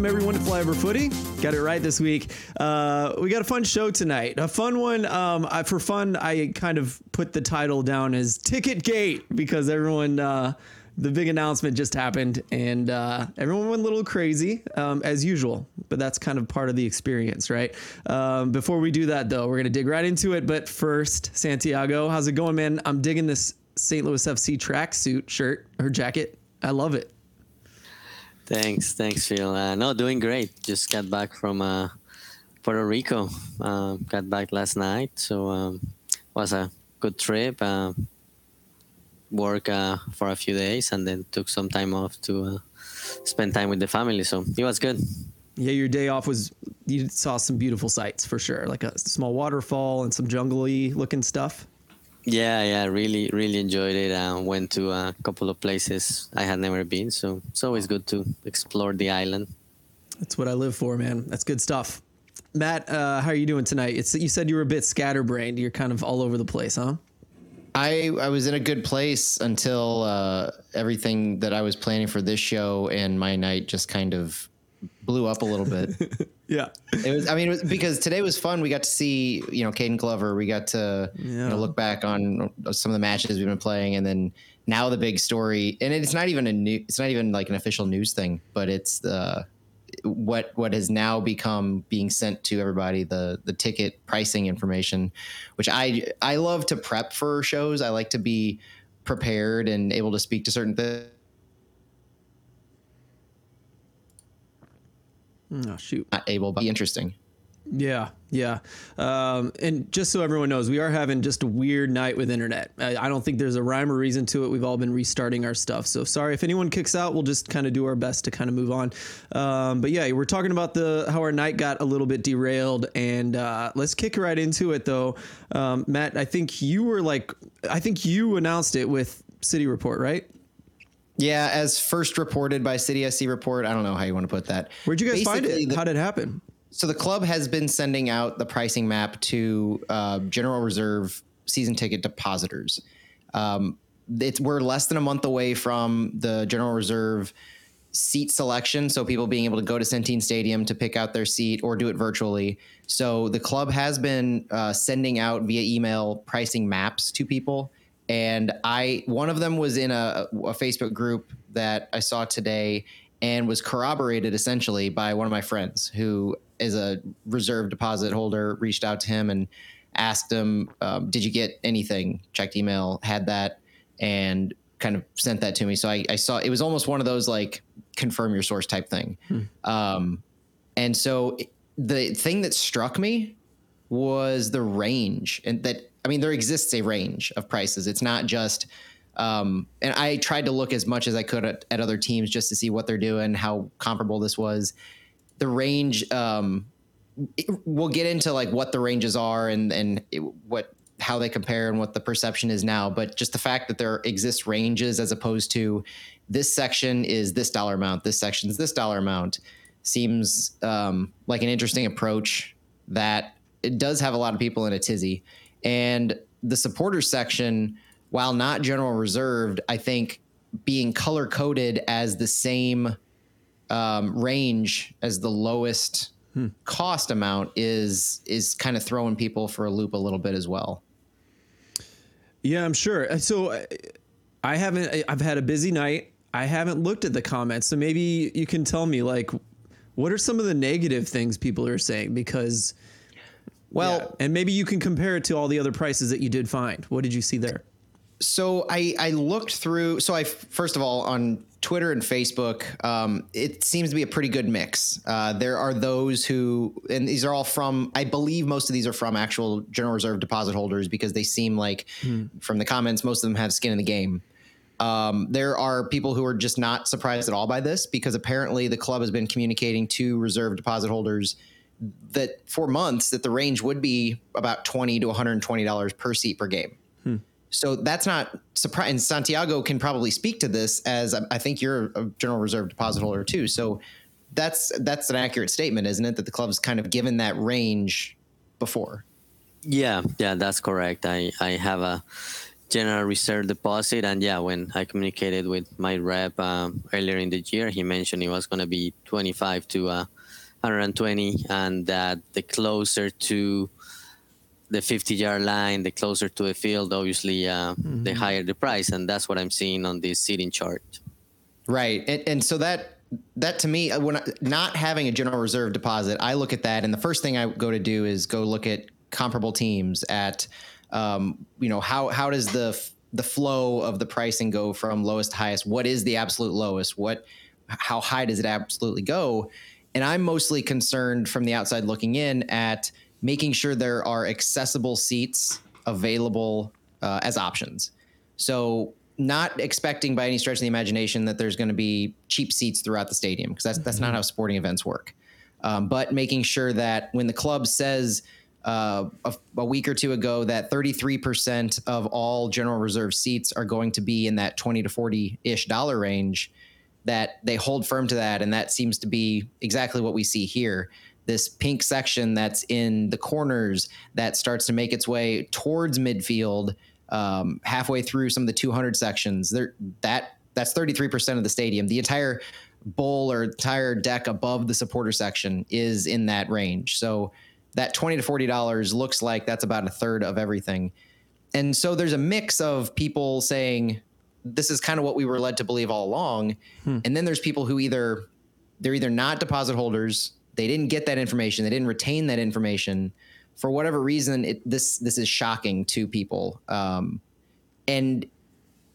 welcome everyone to Flyover Footy. Got it right this week. Uh, we got a fun show tonight. A fun one. Um, I, for fun, I kind of put the title down as Ticket Gate because everyone, uh, the big announcement just happened and uh, everyone went a little crazy um, as usual. But that's kind of part of the experience, right? Um, before we do that, though, we're gonna dig right into it. But first, Santiago, how's it going, man? I'm digging this St. Louis FC tracksuit shirt or jacket. I love it. Thanks, thanks, Phil. Uh, no, doing great. Just got back from uh, Puerto Rico. Uh, got back last night, so um, was a good trip. Uh, work uh, for a few days, and then took some time off to uh, spend time with the family. So it was good. Yeah, your day off was you saw some beautiful sights for sure, like a small waterfall and some jungly looking stuff. Yeah, yeah, really, really enjoyed it. Uh, went to a couple of places I had never been, so it's always good to explore the island. That's what I live for, man. That's good stuff. Matt, uh, how are you doing tonight? It's you said you were a bit scatterbrained. You're kind of all over the place, huh? I I was in a good place until uh, everything that I was planning for this show and my night just kind of blew up a little bit. yeah, it was. I mean, it was because today was fun. We got to see you know Caden Glover. We got to yeah. you know, look back on some of the matches we've been playing, and then now the big story. And it's not even a new. It's not even like an official news thing, but it's the what what has now become being sent to everybody the the ticket pricing information, which I I love to prep for shows. I like to be prepared and able to speak to certain things Oh shoot! Not able, but be interesting. Yeah, yeah. Um, and just so everyone knows, we are having just a weird night with internet. I, I, don't think there's a rhyme or reason to it. We've all been restarting our stuff. So sorry if anyone kicks out. We'll just kind of do our best to kind of move on. Um, but yeah, we're talking about the how our night got a little bit derailed, and uh, let's kick right into it though. Um, Matt, I think you were like, I think you announced it with City Report, right? Yeah, as first reported by City SC Report. I don't know how you want to put that. Where'd you guys Basically, find it? The, how did it happen? So the club has been sending out the pricing map to uh, General Reserve season ticket depositors. Um, it's we're less than a month away from the General Reserve seat selection, so people being able to go to Centene Stadium to pick out their seat or do it virtually. So the club has been uh, sending out via email pricing maps to people and I one of them was in a, a Facebook group that I saw today and was corroborated essentially by one of my friends who is a reserve deposit holder reached out to him and asked him um, did you get anything? Checked email had that and kind of sent that to me. So I, I saw it was almost one of those like confirm your source type thing. Hmm. um, and so the thing that struck me was the range and that I mean, there exists a range of prices. It's not just, um, and I tried to look as much as I could at, at, other teams just to see what they're doing, how comparable this was. The range, um, it, we'll get into like what the ranges are and and it, what how they compare and what the perception is now. But just the fact that there exists ranges as opposed to this section is this dollar amount, this section is this dollar amount, seems um, like an interesting approach that it does have a lot of people in a tizzy. And the supporters section, while not general reserved, I think being color coded as the same um, range as the lowest hmm. cost amount is is kind of throwing people for a loop a little bit as well. Yeah, I'm sure. Uh, so I haven't. I've had a busy night. I haven't looked at the comments, so maybe you can tell me like what are some of the negative things people are saying because well, yeah. and maybe you can compare it to all the other prices that you did find. What did you see there? So I I looked through. So I first of all on Twitter and Facebook, um, it seems to be a pretty good mix. Uh, there are those who, and these are all from, I believe most of these are from actual General Reserve deposit holders because they seem like, hmm. from the comments, most of them have skin in the game. Um, there are people who are just not surprised at all by this because apparently the club has been communicating to reserve deposit holders that for months that the range would be about 20 to 120 dollars per seat per game hmm. so that's not surprising santiago can probably speak to this as i think you're a general reserve deposit holder too so that's that's an accurate statement isn't it that the club's kind of given that range before yeah yeah that's correct i i have a general reserve deposit. And yeah, when I communicated with my rep um, earlier in the year, he mentioned it was going to be 25 to uh, 120, and that the closer to the 50 yard line, the closer to the field, obviously, uh, mm-hmm. the higher the price. And that's what I'm seeing on this seating chart. Right. And, and so that that to me, when I, not having a general reserve deposit, I look at that, and the first thing I go to do is go look at comparable teams at, um, you know, how how does the the flow of the pricing go from lowest to highest? What is the absolute lowest? What how high does it absolutely go? And I'm mostly concerned from the outside looking in at making sure there are accessible seats available uh, as options. So not expecting by any stretch of the imagination that there's going to be cheap seats throughout the stadium because that's that's mm-hmm. not how sporting events work. Um, but making sure that when the club says uh, a, a, week or two ago that 33% of all general reserve seats are going to be in that 20 to 40 ish dollar range, that they hold firm to that, and that seems to be exactly what we see here. This pink section that's in the corners that starts to make its way towards midfield um, halfway through some of the 200 sections. There, that that's 33% of the stadium. The entire bowl or entire deck above the supporter section is in that range. So that 20 to 40 dollars looks like that's about a third of everything. And so there's a mix of people saying this is kind of what we were led to believe all along. Hmm. And then there's people who either they're either not deposit holders, they didn't get that information, they didn't retain that information, for whatever reason, it, this this is shocking to people. Um, and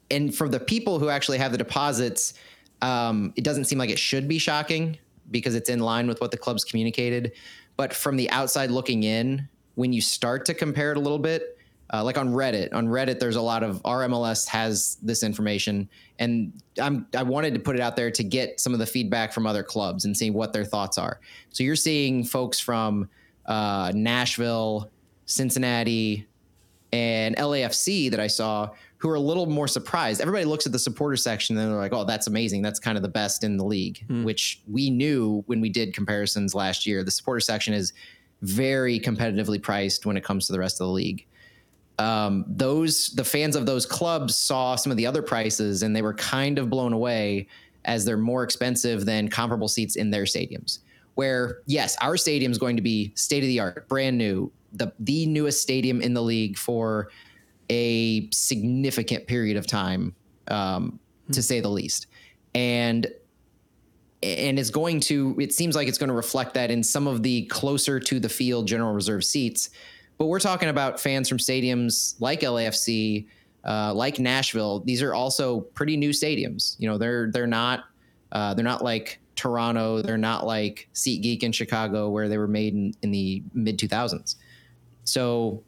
and for the people who actually have the deposits, um, it doesn't seem like it should be shocking because it's in line with what the club's communicated. But from the outside looking in, when you start to compare it a little bit, uh, like on Reddit, on Reddit, there's a lot of our MLS has this information, and I'm I wanted to put it out there to get some of the feedback from other clubs and see what their thoughts are. So you're seeing folks from uh, Nashville, Cincinnati, and LAFC that I saw who are a little more surprised. Everybody looks at the supporter section and they're like, "Oh, that's amazing. That's kind of the best in the league," mm. which we knew when we did comparisons last year. The supporter section is very competitively priced when it comes to the rest of the league. Um, those the fans of those clubs saw some of the other prices and they were kind of blown away as they're more expensive than comparable seats in their stadiums where yes, our stadium is going to be state of the art, brand new, the the newest stadium in the league for a significant period of time, um, hmm. to say the least, and and it's going to. It seems like it's going to reflect that in some of the closer to the field general reserve seats. But we're talking about fans from stadiums like LAFC, uh, like Nashville. These are also pretty new stadiums. You know, they're they're not uh, they're not like Toronto. They're not like SeatGeek in Chicago, where they were made in, in the mid 2000s. So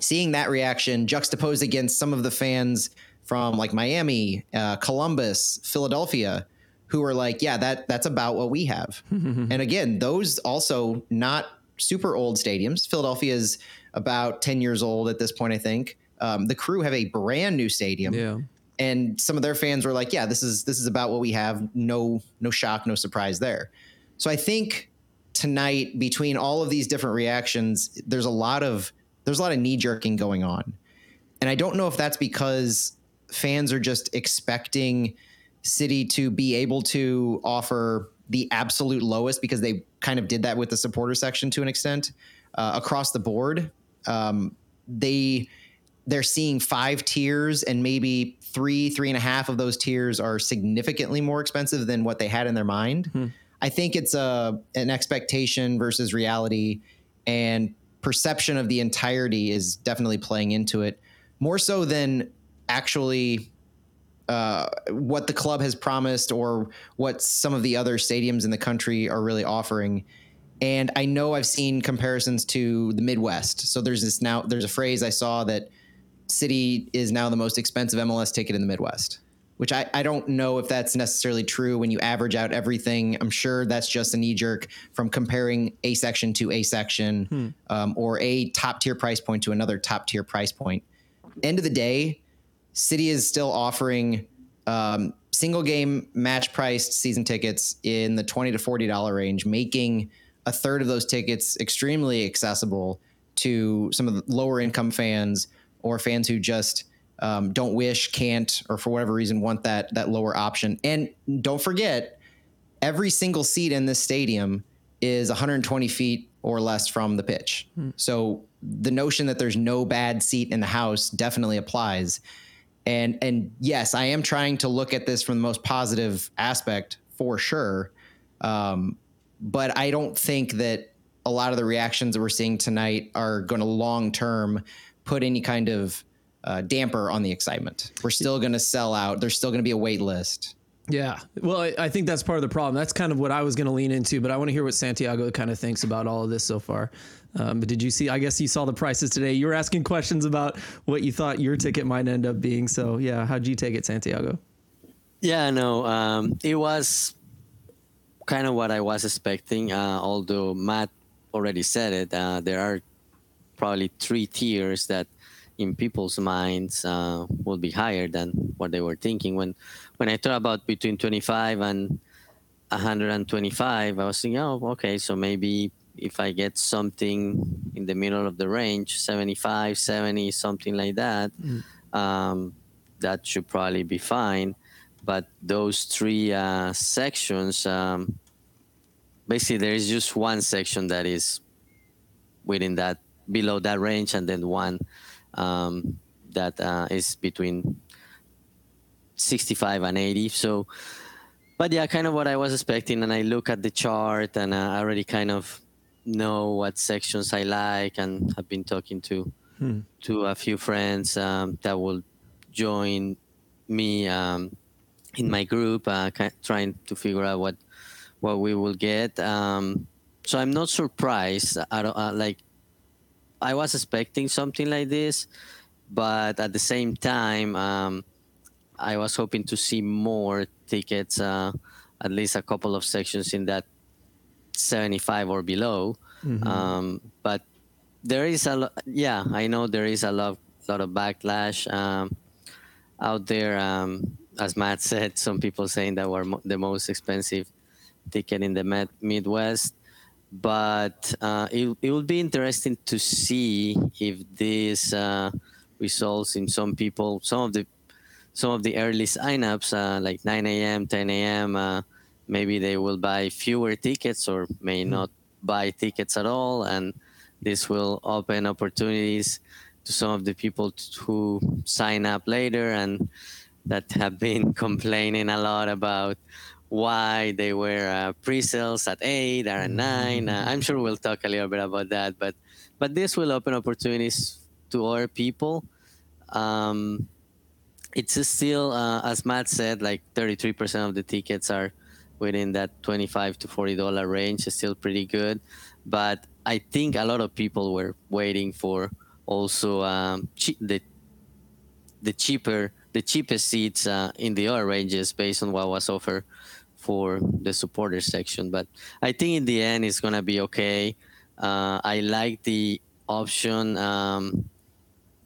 seeing that reaction juxtaposed against some of the fans from like Miami, uh, Columbus, Philadelphia, who are like, yeah, that that's about what we have. and again, those also not super old stadiums. Philadelphia is about 10 years old at this point, I think. Um, the crew have a brand new stadium. Yeah and some of their fans were like, "Yeah, this is this is about what we have. No no shock, no surprise there." So I think tonight between all of these different reactions, there's a lot of there's a lot of knee jerking going on, and I don't know if that's because fans are just expecting City to be able to offer the absolute lowest because they kind of did that with the supporter section to an extent uh, across the board. Um, they they're seeing five tiers and maybe three, three and a half of those tiers are significantly more expensive than what they had in their mind. Hmm. I think it's a an expectation versus reality and perception of the entirety is definitely playing into it more so than actually uh, what the club has promised or what some of the other stadiums in the country are really offering. And I know I've seen comparisons to the Midwest. So there's this now, there's a phrase I saw that City is now the most expensive MLS ticket in the Midwest, which I, I don't know if that's necessarily true when you average out everything. I'm sure that's just a knee jerk from comparing a section to a section hmm. um, or a top tier price point to another top tier price point. End of the day, City is still offering um, single game match priced season tickets in the 20 to $40 range, making a third of those tickets extremely accessible to some of the lower income fans or fans who just um, don't wish, can't, or for whatever reason want that that lower option. And don't forget, every single seat in this stadium is 120 feet or less from the pitch. Hmm. So the notion that there's no bad seat in the house definitely applies. And and yes, I am trying to look at this from the most positive aspect for sure. Um, but I don't think that a lot of the reactions that we're seeing tonight are going to long term put any kind of uh, damper on the excitement. We're still going to sell out. There's still going to be a wait list. Yeah. Well, I think that's part of the problem. That's kind of what I was going to lean into, but I want to hear what Santiago kind of thinks about all of this so far. Um, but did you see? I guess you saw the prices today. You were asking questions about what you thought your ticket might end up being. So, yeah, how'd you take it, Santiago? Yeah, no, um, it was kind of what I was expecting. Uh, although Matt already said it, uh, there are probably three tiers that in people's minds uh, will be higher than what they were thinking. When when I thought about between 25 and 125, I was thinking, oh, okay, so maybe if I get something in the middle of the range, 75, 70, something like that, mm. um, that should probably be fine. But those three uh, sections, um, basically, there is just one section that is within that below that range, and then one um, that uh, is between 65 and 80. So, but yeah, kind of what I was expecting. And I look at the chart, and uh, I already kind of know what sections I like, and have been talking to hmm. to a few friends um, that will join me um, in my group, uh, trying to figure out what what we will get. Um, so I'm not surprised. I don't, uh, like I was expecting something like this, but at the same time, um, I was hoping to see more tickets, uh, at least a couple of sections in that 75 or below. Mm-hmm. Um, but there is a lot, yeah, I know there is a lot, lot of backlash um, out there. Um, as Matt said, some people saying that we're mo- the most expensive ticket in the Med- Midwest but uh, it, it will be interesting to see if this uh, results in some people some of the some of the early signups uh, like 9 a.m 10 a.m uh, maybe they will buy fewer tickets or may mm. not buy tickets at all and this will open opportunities to some of the people who sign up later and that have been complaining a lot about why they were uh, pre-sales at eight or at nine. Uh, I'm sure we'll talk a little bit about that, but but this will open opportunities to other people. Um, it's still, uh, as Matt said, like 33% of the tickets are within that 25 to 40 dollar range. is still pretty good, but I think a lot of people were waiting for also um, che- the the cheaper the cheapest seats uh, in the other ranges based on what was offered for the supporter section. But I think in the end it's gonna be okay. Uh, I like the option um,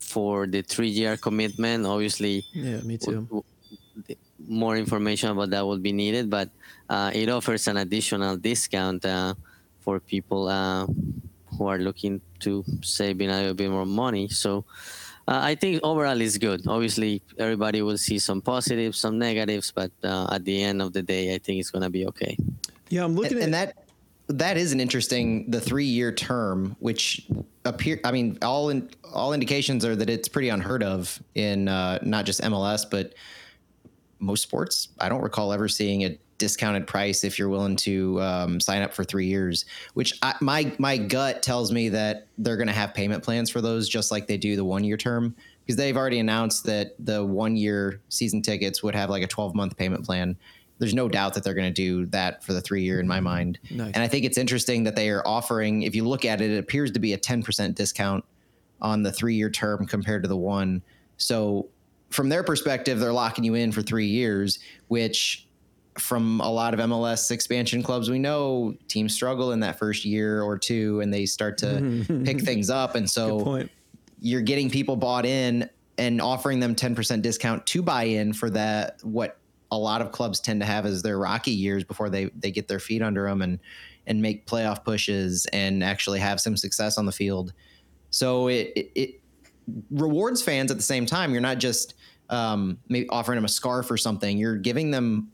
for the three-year commitment. Obviously, yeah, me too. W- w- more information about that would be needed, but uh, it offers an additional discount uh, for people uh, who are looking to save a little bit more money. So uh, I think overall it's good. Obviously, everybody will see some positives, some negatives, but uh, at the end of the day, I think it's going to be okay. Yeah, I'm looking and, at and that. That is an interesting the three year term, which appear. I mean, all in, all indications are that it's pretty unheard of in uh, not just MLS, but most sports. I don't recall ever seeing a discounted price if you're willing to um, sign up for three years. Which I, my my gut tells me that they're going to have payment plans for those, just like they do the one year term, because they've already announced that the one year season tickets would have like a 12 month payment plan. There's no doubt that they're going to do that for the three year in my mind. Nice. And I think it's interesting that they are offering. If you look at it, it appears to be a 10% discount on the three year term compared to the one. So from their perspective, they're locking you in for three years, which from a lot of MLS expansion clubs, we know teams struggle in that first year or two and they start to pick things up. And so you're getting people bought in and offering them 10% discount to buy in for that, what a lot of clubs tend to have is their rocky years before they, they get their feet under them and, and make playoff pushes and actually have some success on the field. So it, it, it rewards fans at the same time, you're not just um, maybe offering them a scarf or something. You're giving them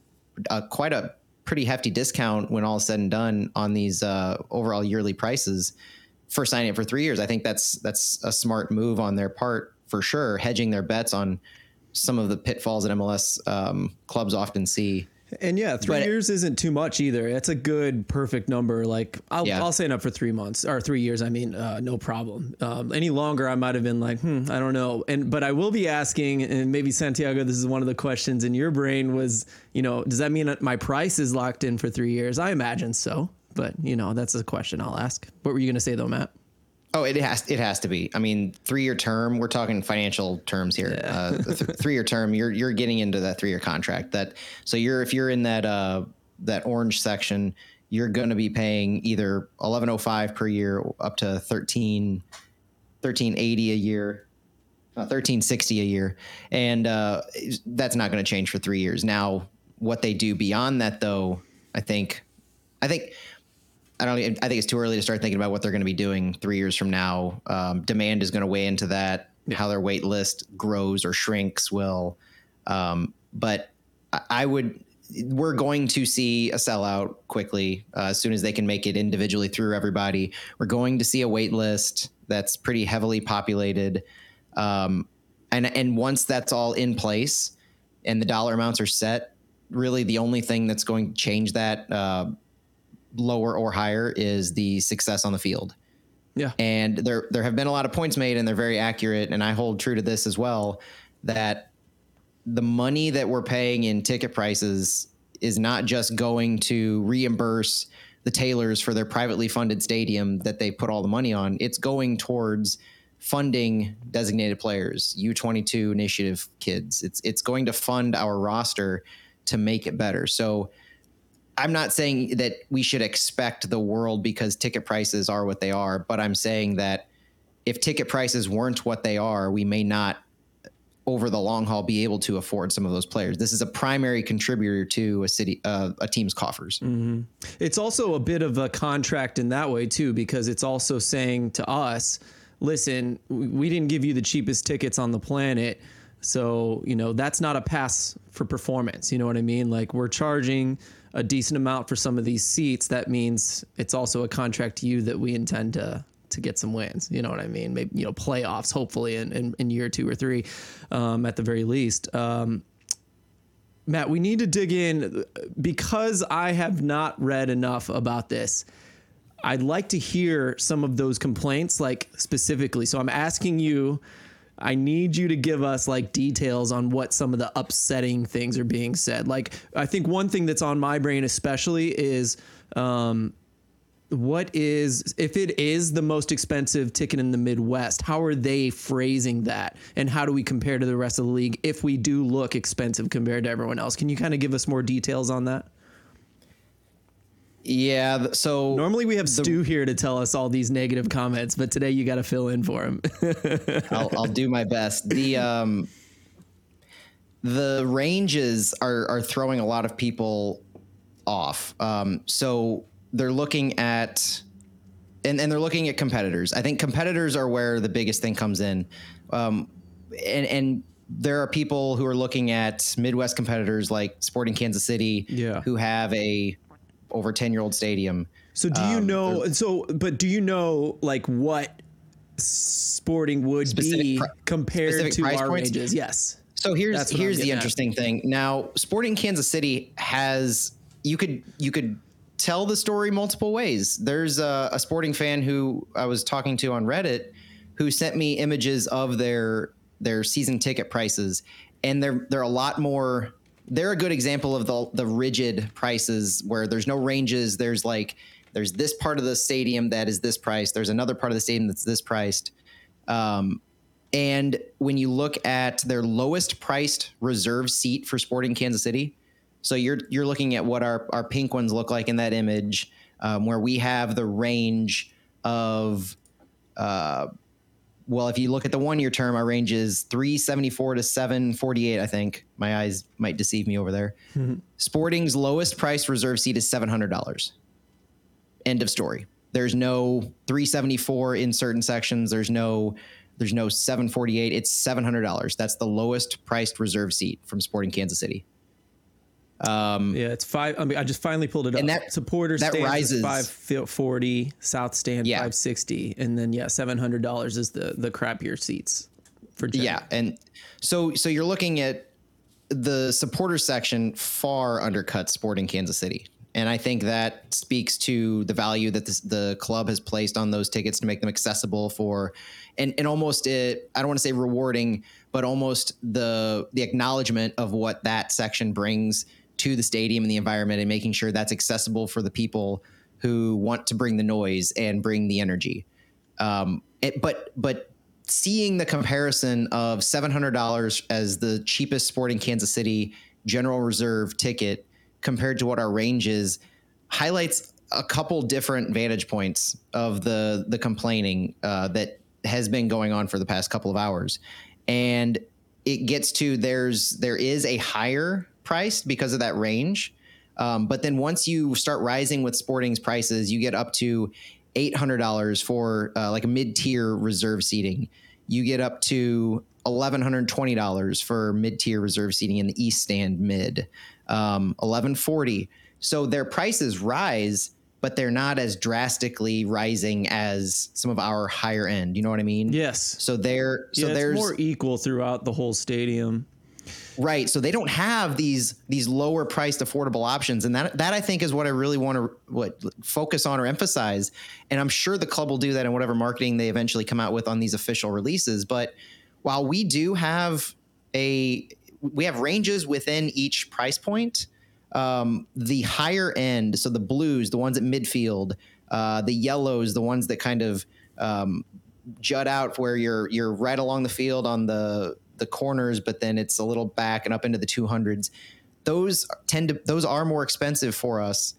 a, quite a pretty hefty discount when all is said and done on these uh, overall yearly prices for signing up for three years. I think that's that's a smart move on their part for sure, hedging their bets on some of the pitfalls that MLS um, clubs often see. And yeah, three But- years isn't too much either. It's a good, perfect number. Like I'll, Yeah. I'll sign up for three months or three years. I mean, uh, no problem. Um, any longer, I might have been like, hmm, I don't know. And but I will be asking, and maybe Santiago, this is one of the questions in your brain was, you know, does that mean that my price is locked in for three years? I imagine so. But you know, that's a question I'll ask. What were you going to say though, Matt? Oh, it has it has to be. I mean, three year term. We're talking financial terms here. Uh, th- three year term. You're you're getting into that three year contract. That so you're if you're in that uh, that orange section, you're going to be paying either eleven oh five per year up to 13 1380 a year. Uh, 1360 a year and uh, that's not going to change for three years now what they do beyond that though i think i think I don't. I think it's too early to start thinking about what they're going to be doing three years from now. Um, demand is going to weigh into that. How their wait list grows or shrinks will. Um, but I- I would. We're going to see a sellout quickly uh, as soon as they can make it individually through everybody. We're going to see a wait list that's pretty heavily populated, um, and and once that's all in place and the dollar amounts are set, really the only thing that's going to change that. Uh, lower or higher is the success on the field. Yeah. And there there have been a lot of points made and they're very accurate and I hold true to this as well that the money that we're paying in ticket prices is not just going to reimburse the Taylors for their privately funded stadium that they put all the money on. It's going towards funding designated players, U22 initiative kids. It's it's going to fund our roster to make it better. So I'm not saying that we should expect the world because ticket prices are what they are, but I'm saying that if ticket prices weren't what they are, we may not over the long haul be able to afford some of those players. This is a primary contributor to a city uh, a team's coffers. It's also a bit of a contract in that way too, because it's also saying to us, listen, we didn't give you the cheapest tickets on the planet. So, you know, that's not a pass for performance. You know what I mean? Like we're charging a decent amount for some of these seats. That means it's also a contract to you that we intend to to get some wins. You know what I mean? Maybe, you know, playoffs, hopefully in, in, in year two or three, um, at the very least. Um, Matt, we need to dig in because I have not read enough about this. I'd like to hear some of those complaints, like specifically. So I'm asking you, I need you to give us like details on what some of the upsetting things are being said. Like, I think one thing that's on my brain, especially, is um, what is if it is the most expensive ticket in the Midwest? How are they phrasing that, and how do we compare to the rest of the league if we do look expensive compared to everyone else? Can you kind of give us more details on that? Yeah, so Normally we have Stu here to tell us all these negative comments, but today you got to fill in for him. I'll, I'll do my best. The um, the ranges are are throwing a lot of people off. Um, so they're looking at and, and they're looking at competitors. I think competitors are where the biggest thing comes in. Um, and and there are people who are looking at Midwest competitors like Sporting Kansas City, Yeah. who have a over ten year old stadium. so do you um, know? So, but do you know like what Sporting would be pri- compared to price our points? ranges? Yes. So here's That's what I'm here's the getting at. interesting thing. Now, Sporting Kansas City has you could you could tell the story multiple ways. There's a, a sporting fan who I was talking to on Reddit who sent me images of their their season ticket prices, and they're they're a lot more. They're a good example of the the rigid prices where there's no ranges. There's like there's this part of the stadium that is this price. There's another part of the stadium that's this priced. Um, and when you look at their lowest priced reserve seat for Sporting Kansas City, so you're you're looking at what our our pink ones look like in that image, um, where we have the range of, uh, well, if you look at the one year term, our range is 374 to 748. I think my eyes might deceive me over there. Mm-hmm. Sporting's lowest priced reserve seat is seven hundred dollars. End of story. There's no 374 in certain sections. There's no There's no 748. It's $700. That's the lowest priced reserve seat from Sporting Kansas City. Um, yeah, it's five. I mean, I just finally pulled it up. And that supporter that rises five forty, South stand Yeah. five sixty, and then yeah, seven hundred dollars is the the crappier seats for. Yeah, and so so you're looking at the supporter section far undercuts Sporting Kansas City, and I think that speaks to the value that this, the club has placed on those tickets to make them accessible for, and and almost it. I don't want to say rewarding, but almost the the acknowledgement of what that section brings to the stadium and the environment, and making sure that's accessible for the people who want to bring the noise and bring the energy. Um, it, but but seeing the comparison of seven hundred dollars as the cheapest Sporting Kansas City General Reserve ticket compared to what our range is highlights a couple different vantage points of the the complaining uh, that has been going on for the past couple of hours, and it gets to there's there is a higher price because of that range. Um, but then once you start rising with Sporting's prices, you get up to eight hundred dollars for uh, like a mid-tier reserve seating. You get up to eleven hundred twenty dollars for mid-tier reserve seating in the East Stand mid. Um, eleven forty. So their prices rise, but they're not as drastically rising as some of our higher end. You know what I mean? Yes. So they're so yeah, there's more equal throughout the whole stadium. Right. So they don't have these these lower priced affordable options. And that that I think is what I really want to what focus on or emphasize. And I'm sure the club will do that in whatever marketing they eventually come out with on these official releases. But while we do have a we have ranges within each price point, um, the higher end, so the blues, the ones at midfield, uh, the yellows, the ones that kind of um, jut out where you're you're right along the field on the the corners, but then it's a little back and up into the 200s. Those tend to those are more expensive for us.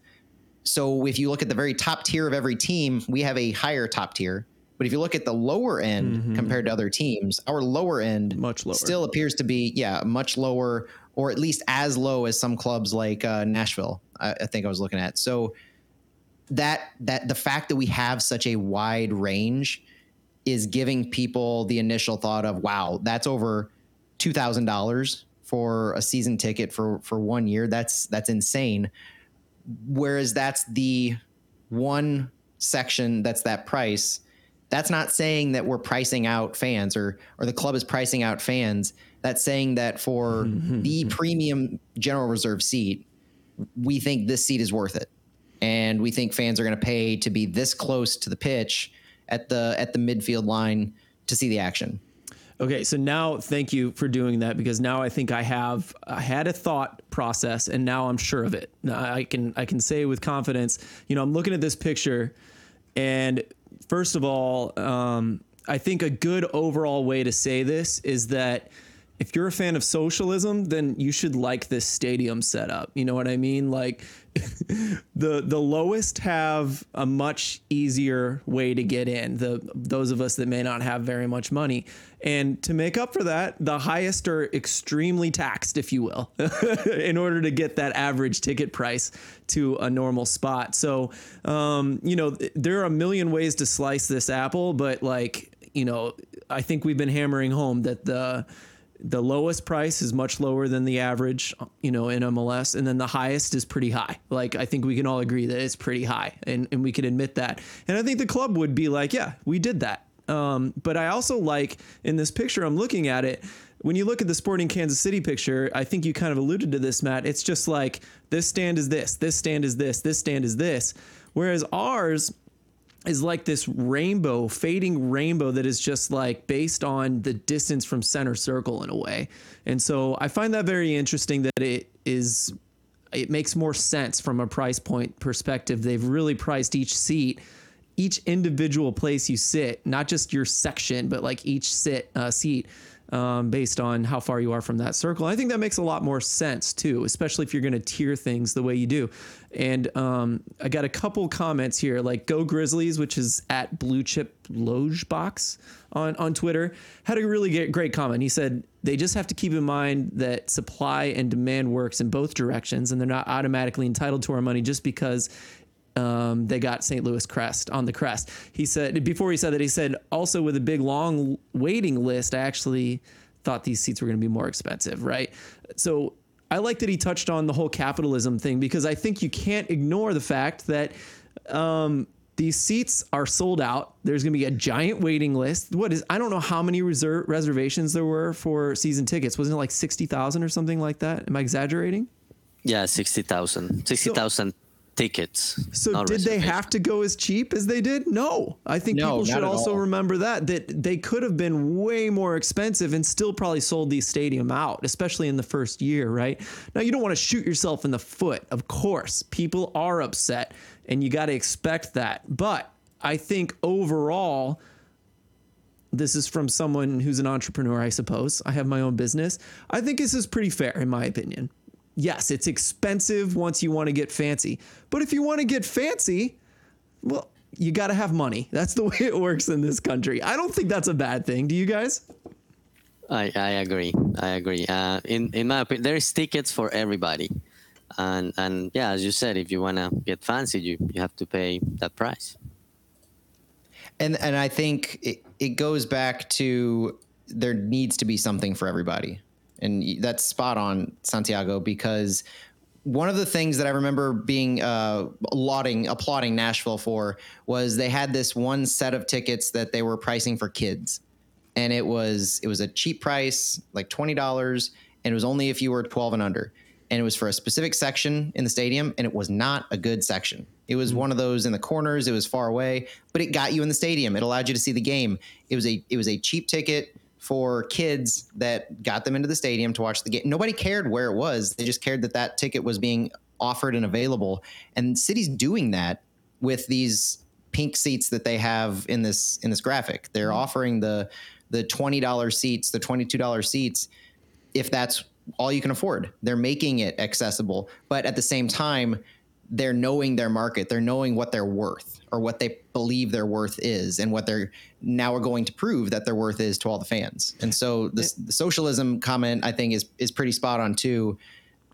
So if you look at the very top tier of every team, we have a higher top tier. But if you look at the lower end compared to other teams, our lower end Much lower. still appears to be yeah much lower or at least as low as some clubs like uh, Nashville. I, I think I was looking at. So that that the fact that we have such a wide range is giving people the initial thought of wow that's over two thousand dollars for a season ticket for for one year. That's that's insane. Whereas that's the one section that's that price that's not saying that we're pricing out fans or or the club is pricing out fans. That's saying that for the premium general reserve seat we think this seat is worth it. And we think fans are going to pay to be this close to the pitch at the at the midfield line to see the action. Okay, so now thank you for doing that because now I think I have I had a thought process and now I'm sure of it. Now I can I can say with confidence, you know, I'm looking at this picture and first of all, um, I think a good overall way to say this is that if you're a fan of socialism, then you should like this stadium setup. You know what I mean? Like the the lowest have a much easier way to get in. The those of us that may not have very much money. And to make up for that, the highest are extremely taxed, if you will, in order to get that average ticket price to a normal spot. So, um, you know, there are a million ways to slice this apple, but like, you know, I think we've been hammering home that the the lowest price is much lower than the average, you know, in MLS, and then the highest is pretty high. Like I think we can all agree that it's pretty high, and and we can admit that. And I think the club would be like, yeah, we did that. Um, but I also like in this picture, I'm looking at it. When you look at the Sporting Kansas City picture, I think you kind of alluded to this, Matt. It's just like this stand is this, this stand is this, this stand is this. Whereas ours is like this rainbow, fading rainbow that is just like based on the distance from center circle in a way. And so I find that very interesting that it is it makes more sense from a price point perspective. They've really priced each seat, each individual place you sit, not just your section, but like each sit uh, seat um, based on how far you are from that circle. I think that makes a lot more sense too, especially if you're going to tier things the way you do. And um, I got a couple comments here, like Go Grizzlies, which is at Blue Chip Loge Box on on Twitter, had a really great, great comment. He said they just have to keep in mind that supply and demand works in both directions, and they're not automatically entitled to our money just because um, they got St. Louis crest on the crest. He said before he said that he said also with a big long waiting list, I actually thought these seats were going to be more expensive, right? So I like that he touched on the whole capitalism thing because I think you can't ignore the fact that um, these seats are sold out. There's going to be a giant waiting list. What is I don't know how many reserve reservations there were for season tickets. Wasn't it like 60,000 or something like that? Am I exaggerating? Yeah, 60,000. 60,000 tickets. So did they have to go as cheap as they did? No. I think No, people should also all. remember that that they could have been way more expensive and still probably sold these stadium out, especially in the first year, right? Now you don't want to shoot yourself in the foot. Of course, people are upset and you got to expect that. But I think overall this is from someone who's an entrepreneur, I suppose. I have my own business. I think this is pretty fair, in my opinion. Yes, it's expensive once you want to get fancy. But if you want to get fancy, well, you got to have money. That's the way it works in this country. I don't think that's a bad thing. Do you guys? I, I agree. I agree. Uh, in in my opinion, there is tickets for everybody, and and yeah, as you said, if you wanna get fancy, you you have to pay that price. and and I think it, it goes back to there needs to be something for everybody, and that's spot on, Santiago, because one of the things that I remember being uh, lauding, applauding Nashville for was they had this one set of tickets that they were pricing for kids, and it was it was a cheap price, like twenty dollars, and it was only if you were twelve and under, and it was for a specific section in the stadium, and it was not a good section. It was one of those in the corners. It was far away, but it got you in the stadium. It allowed you to see the game. It was a it was a cheap ticket for kids that got them into the stadium to watch the game. Nobody cared where it was. They just cared that that ticket was being offered and available. And cities doing that with these pink seats that they have in this in this graphic. They're mm-hmm. offering the the twenty dollars seats, the twenty two dollars seats, if that's all you can afford. They're making it accessible, but at the same time, they're knowing their market. They're knowing what they're worth or what they believe their worth is, and what they're now are going to prove that their worth is to all the fans. And so this, the socialism comment, I think, is is pretty spot on too,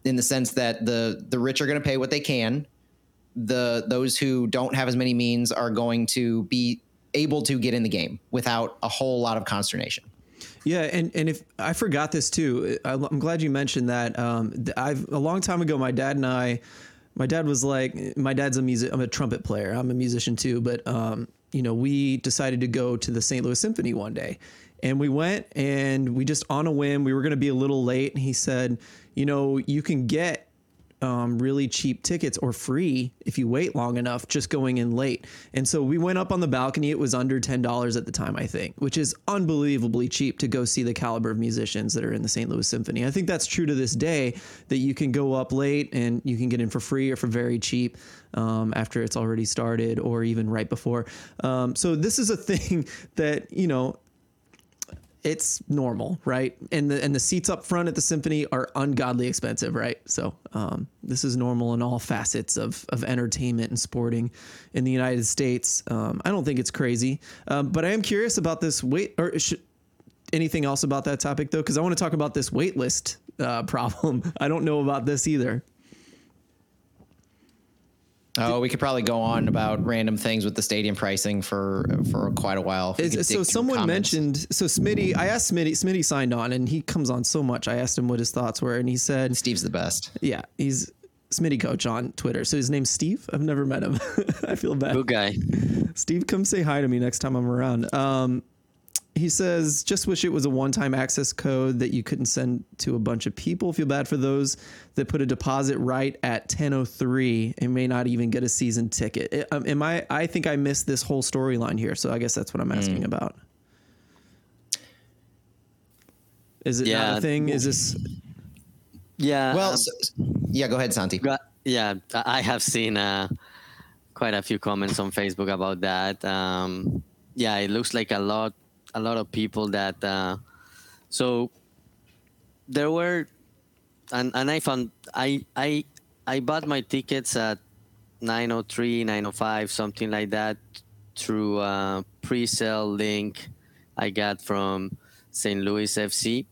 in the sense that the the rich are going to pay what they can. The those who don't have as many means are going to be able to get in the game without a whole lot of consternation. Yeah, and, and if I forgot this too, I'm glad you mentioned that. Um, I've a long time ago, my dad and I, my dad was like, my dad's a music, I'm a trumpet player, I'm a musician too, but um, you know, we decided to go to the St. Louis Symphony one day, and we went, and we just on a whim, we were going to be a little late, and he said, you know, you can get um, really cheap tickets or free if you wait long enough, just going in late. And so we went up on the balcony. It was under $10 at the time, I think, which is unbelievably cheap to go see the caliber of musicians that are in the St. Louis Symphony. I think that's true to this day that you can go up late and you can get in for free or for very cheap um, after it's already started or even right before. Um, so this is a thing that, you know, it's normal, right? And the and the seats up front at the symphony are ungodly expensive, right? So um, this is normal in all facets of of entertainment and sporting in the United States. Um, I don't think it's crazy, um, but I am curious about this wait or sh- anything else about that topic though, because I want to talk about this wait list uh, problem. I don't know about this either. Oh, we could probably go on about random things with the stadium pricing for for quite a while. Is- so someone comments. mentioned so Smitty. I asked Smitty. Smitty signed on, and he comes on so much. I asked him what his thoughts were, and he said, Steve's the best. Yeah, he's Smitty Coach on Twitter. So his name's Steve. I've never met him. I feel bad. Good guy. Steve, come say hi to me next time I'm around. Um, he says, just wish it was a one time access code that you couldn't send to a bunch of people. Feel bad for those that put a deposit right at 1003 and may not even get a season ticket. It- um, am I, I think I missed this whole storyline here. So I guess that's what I'm asking about. Is it not Yeah. a thing? Is this, Yeah. Well, um, s yeah, go ahead, Santi. Yeah, I I have seen uh, quite a few comments on Facebook about that. Um, yeah, it looks like a lot, a lot of people that. Uh, so there were, and and I found I I I bought my tickets at 903, 905, something like that, through a pre-sale link I got from St. Louis FC,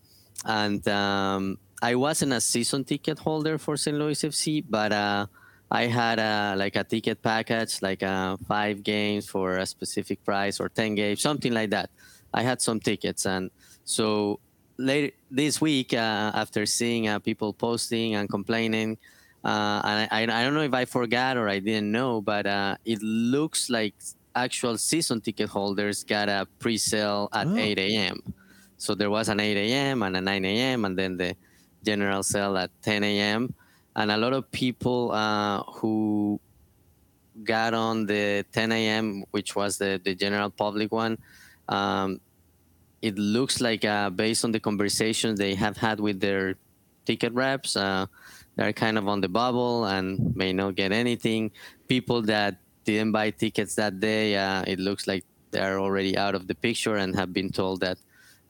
and um, I wasn't a season ticket holder for St. Louis FC, but uh, I had a like a ticket package, like uh, five games for a specific price or ten games, something like that. I had some tickets, and so later this week, uh, after seeing uh, people posting and complaining, uh, and I, I don't know if I forgot or I didn't know, but uh, it looks like actual season ticket holders got a pre-sale at Oh. 8 a.m. So there was an 8 a.m. and a 9 a.m. and then the general sale at 10 a.m. And a lot of people uh, who got on the 10 a.m., which was the, the general public one, um, it looks like uh, based on the conversations they have had with their ticket reps, uh, they're kind of on the bubble and may not get anything. People that didn't buy tickets that day, uh, it looks like they're already out of the picture and have been told that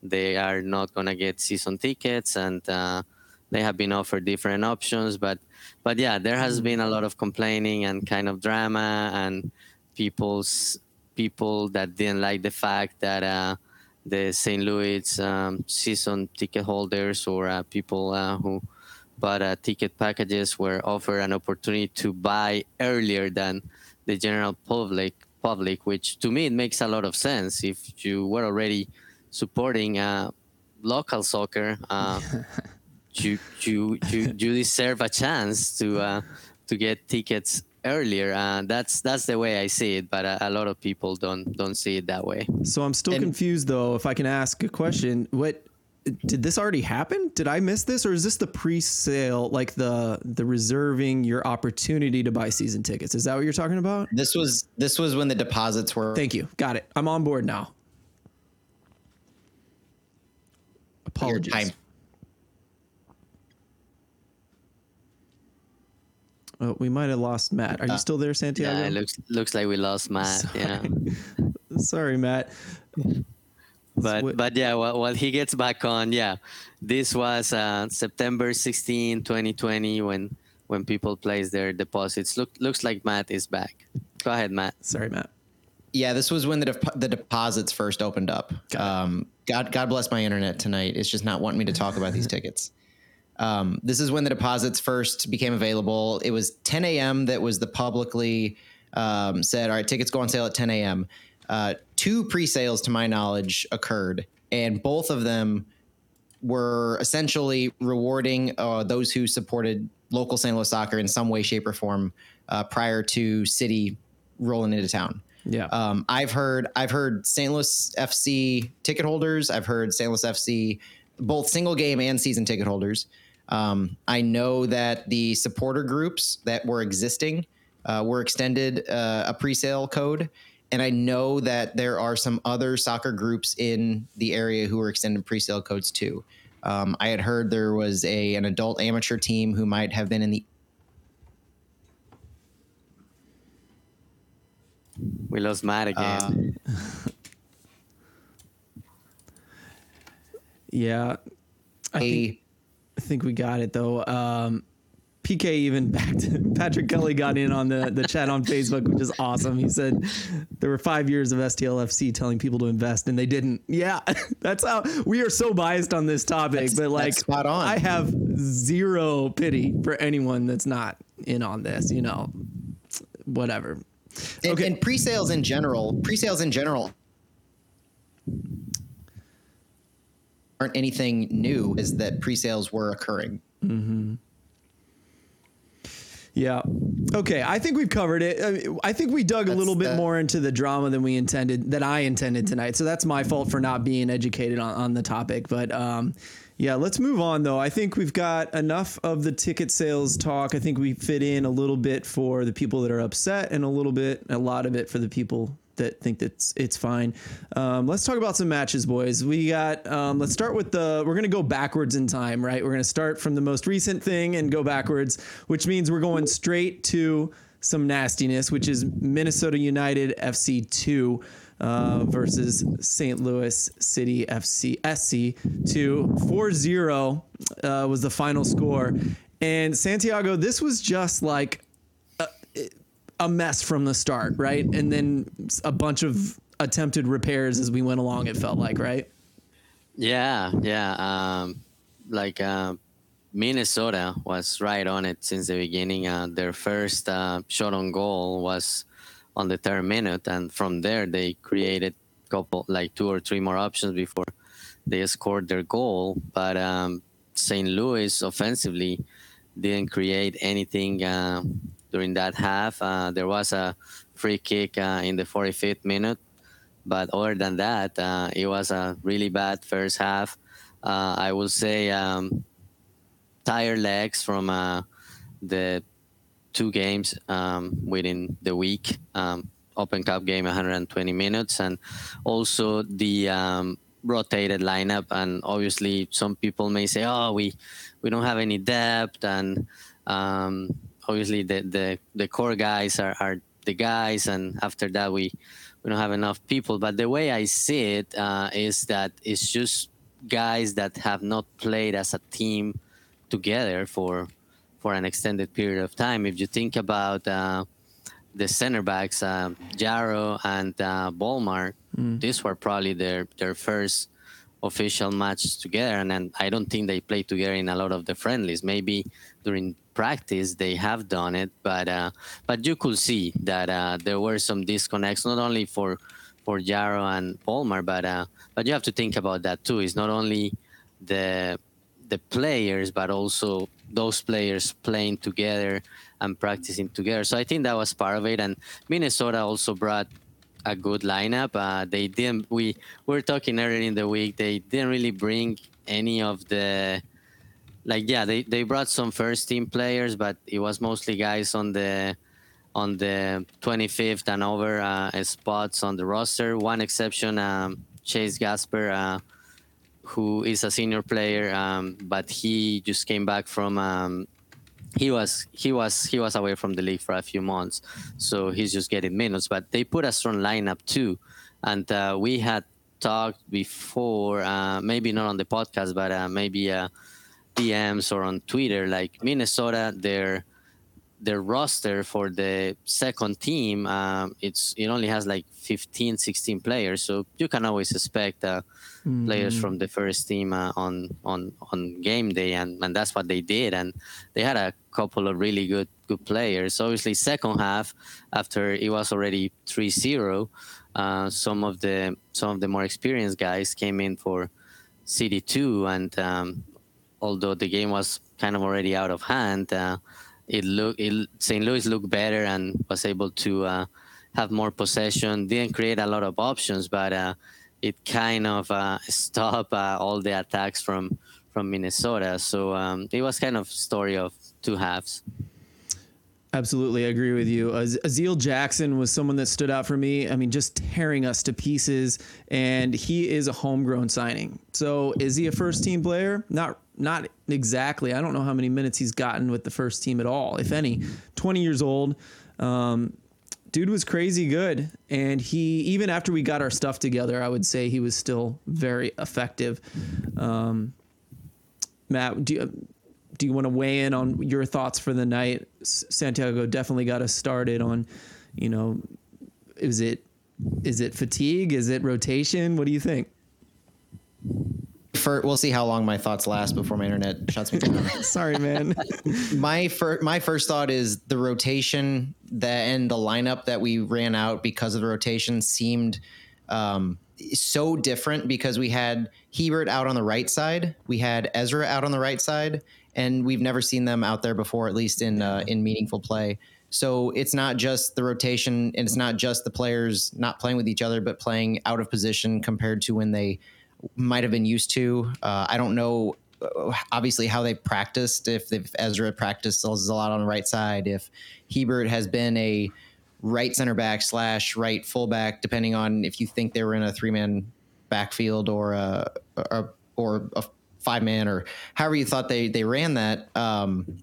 they are not going to get season tickets and uh, they have been offered different options. But but yeah, there has been a lot of complaining and kind of drama and people's people that didn't like the fact that uh, the St. Louis um, season ticket holders or uh, people uh, who bought uh, ticket packages were offered an opportunity to buy earlier than the general public. Public, which to me it makes a lot of sense. If you were already supporting uh, local soccer, uh, you, you you you deserve a chance to uh, to get tickets earlier. Uh, that's that's the way I see it, but a, a lot of people don't don't see it that way. So I'm still And- confused though. If I can ask a question, what did this already happen? Did I miss this, or is this the pre-sale, like the the reserving your opportunity to buy season tickets? Is that what you're talking about? This was this was when the deposits were. Thank you. Got it. I'm on board now. Apologies. time. Oh, we might have lost Matt. Are you still there, Santiago? Yeah, it looks looks like we lost Matt. Yeah, Sorry, Matt. but what- but yeah, while, while he gets back on, yeah, this was uh, September 16, 2020, when when people place their deposits. Look looks like Matt is back. Go ahead, Matt. Sorry, Matt. Yeah, this was when the dep- the deposits first opened up. Um, God God bless my internet tonight. It's just not wanting me to talk about these tickets. Um, this is when the deposits first became available. It was 10 a.m. that was the publicly um, said, all right, tickets go on sale at 10 a.m. Uh, two pre-sales, to my knowledge, occurred, and both of them were essentially rewarding uh, those who supported local St. Louis soccer in some way, shape, or form uh, prior to City rolling into town. Yeah. Um, I've heard I've heard St. Louis FC ticket holders. I've heard St. Louis FC both single game and season ticket holders. Um, I know that the supporter groups that were existing uh, were extended uh, a pre-sale code, and I know that there are some other soccer groups in the area who were extended pre-sale codes too. Um, I had heard there was a an adult amateur team who might have been in the We lost Matt again. yeah. I think, I think we got it though. Um, PK even back to Patrick Kelly got in on the, the chat on Facebook, which is awesome. He said there were five years of STLFC telling people to invest and they didn't. Yeah, that's how we are so biased on this topic. That's- but like, spot on. I have zero pity for anyone that's not in on this. You know, whatever. And, Okay. and pre-sales in general, pre-sales in general aren't anything new. Is that pre-sales were occurring? Yeah. Okay. I think we've covered it. I, think we dug a little bit the- more into the drama than we intended, that I intended tonight. So that's my fault for not being educated on, on the topic. But um, yeah, let's move on though. I think we've got enough of the ticket sales talk. I think we fit in a little bit for the people that are upset and a little bit, a lot of it for the people that think that it's, fine. Um, let's talk about some matches, boys. We got, um, let's start with the, we're to go backwards in time, right? We're to start from the most recent thing and go backwards, which means we're going straight to some nastiness, which is Minnesota United FC 2 uh, versus St. Louis City FC SC 2. 4 0 uh, was the final score. And Santiago, this was just like a mess from the start, right? And then a bunch of attempted repairs as we went along. It felt like, right? Yeah, yeah. Um, like uh, Minnesota was right on it since the beginning. Uh, their first uh, shot on goal was on the third minute, and from there they created couple like two or three more options before they scored their goal. But um, St. Louis offensively didn't create anything uh, during that half. Uh, there was a free kick uh, in the 45th minute, but other than that, uh, it was a really bad first half. Uh, I would say um, tired legs from uh, the two games um, within the week. Um, Open Cup game, 120 minutes, and also the um, rotated lineup. And obviously, some people may say, "Oh, we we don't have any depth," and um, obviously the, the the core guys are, are the guys, and after that we we don't have enough people. But the way I see it uh, is that it's just guys that have not played as a team together for for an extended period of time. If you think about uh, the center backs, uh, Yaro and uh, Volmer, mm. these were probably their their first official match together, and, and I don't think they played together in a lot of the friendlies. Maybe during practice they have done it, but uh, but you could see that uh, there were some disconnects, not only for for Yaro and Volmer but uh, but you have to think about that too. It's not only the the players, but also those players playing together and practicing together. So I think that was part of it. And Minnesota also brought a good lineup. Uh, they didn't. We, we were talking earlier in the week. They didn't really bring any of the like. Yeah, they, they brought some first team players, but it was mostly guys on the on the 25th and over uh, spots on the roster. One exception, um, Chase Gasper. Uh, who is a senior player, um, but he just came back from. Um, he was he was he was away from the league for a few months, so he's just getting minutes. But they put a strong lineup too, and uh, we had talked before, uh, maybe not on the podcast, but uh, maybe uh, DMs or on Twitter. Like Minnesota, their their roster for the second team, um, it's it only has like 15, 16 players, so you can always expect uh, mm-hmm. players from the first team uh, on on on game day, and, and that's what they did, and they had a couple of really good good players. Obviously, second half after it was already 3-0, uh, some of the some of the more experienced guys came in for City two, and um, although the game was kind of already out of hand uh, it looked St. Louis looked better and was able to uh, have more possession. Didn't create a lot of options, but uh, it kind of uh, stopped uh, all the attacks from from Minnesota. So um, it was kind of story of two halves. Absolutely, I agree with you. Aziel Jackson was someone that stood out for me. I mean, just tearing us to pieces, and he is a homegrown signing. So, is he a first team player? Not not exactly. I don't know how many minutes he's gotten with the first team at all, if any. 20 years old. Um, dude was crazy good. And he, even after we got our stuff together, I would say he was still very effective. Um, Matt, do you, do you want to weigh in on your thoughts for the night? Santiago definitely got us started on, you know, is it is it fatigue? Is it rotation? What do you think? for we'll see how long my thoughts last before my internet shuts me down. Sorry, man. my first my first thought is the rotation that and the lineup that we ran out because of the rotation seemed um, so different because we had Hiebert out on the right side, we had Ezra out on the right side, and we've never seen them out there before, at least in uh, in meaningful play. So it's not just the rotation, and it's not just the players not playing with each other, but playing out of position compared to when they might have been used to. Uh, I don't know, uh, obviously, how they practiced. If, Ezra practiced a lot on the right side, if Hiebert has been a right center back slash right fullback, depending on if you think they were in a three man backfield or a, a or a five man or however you thought they they ran that. Um,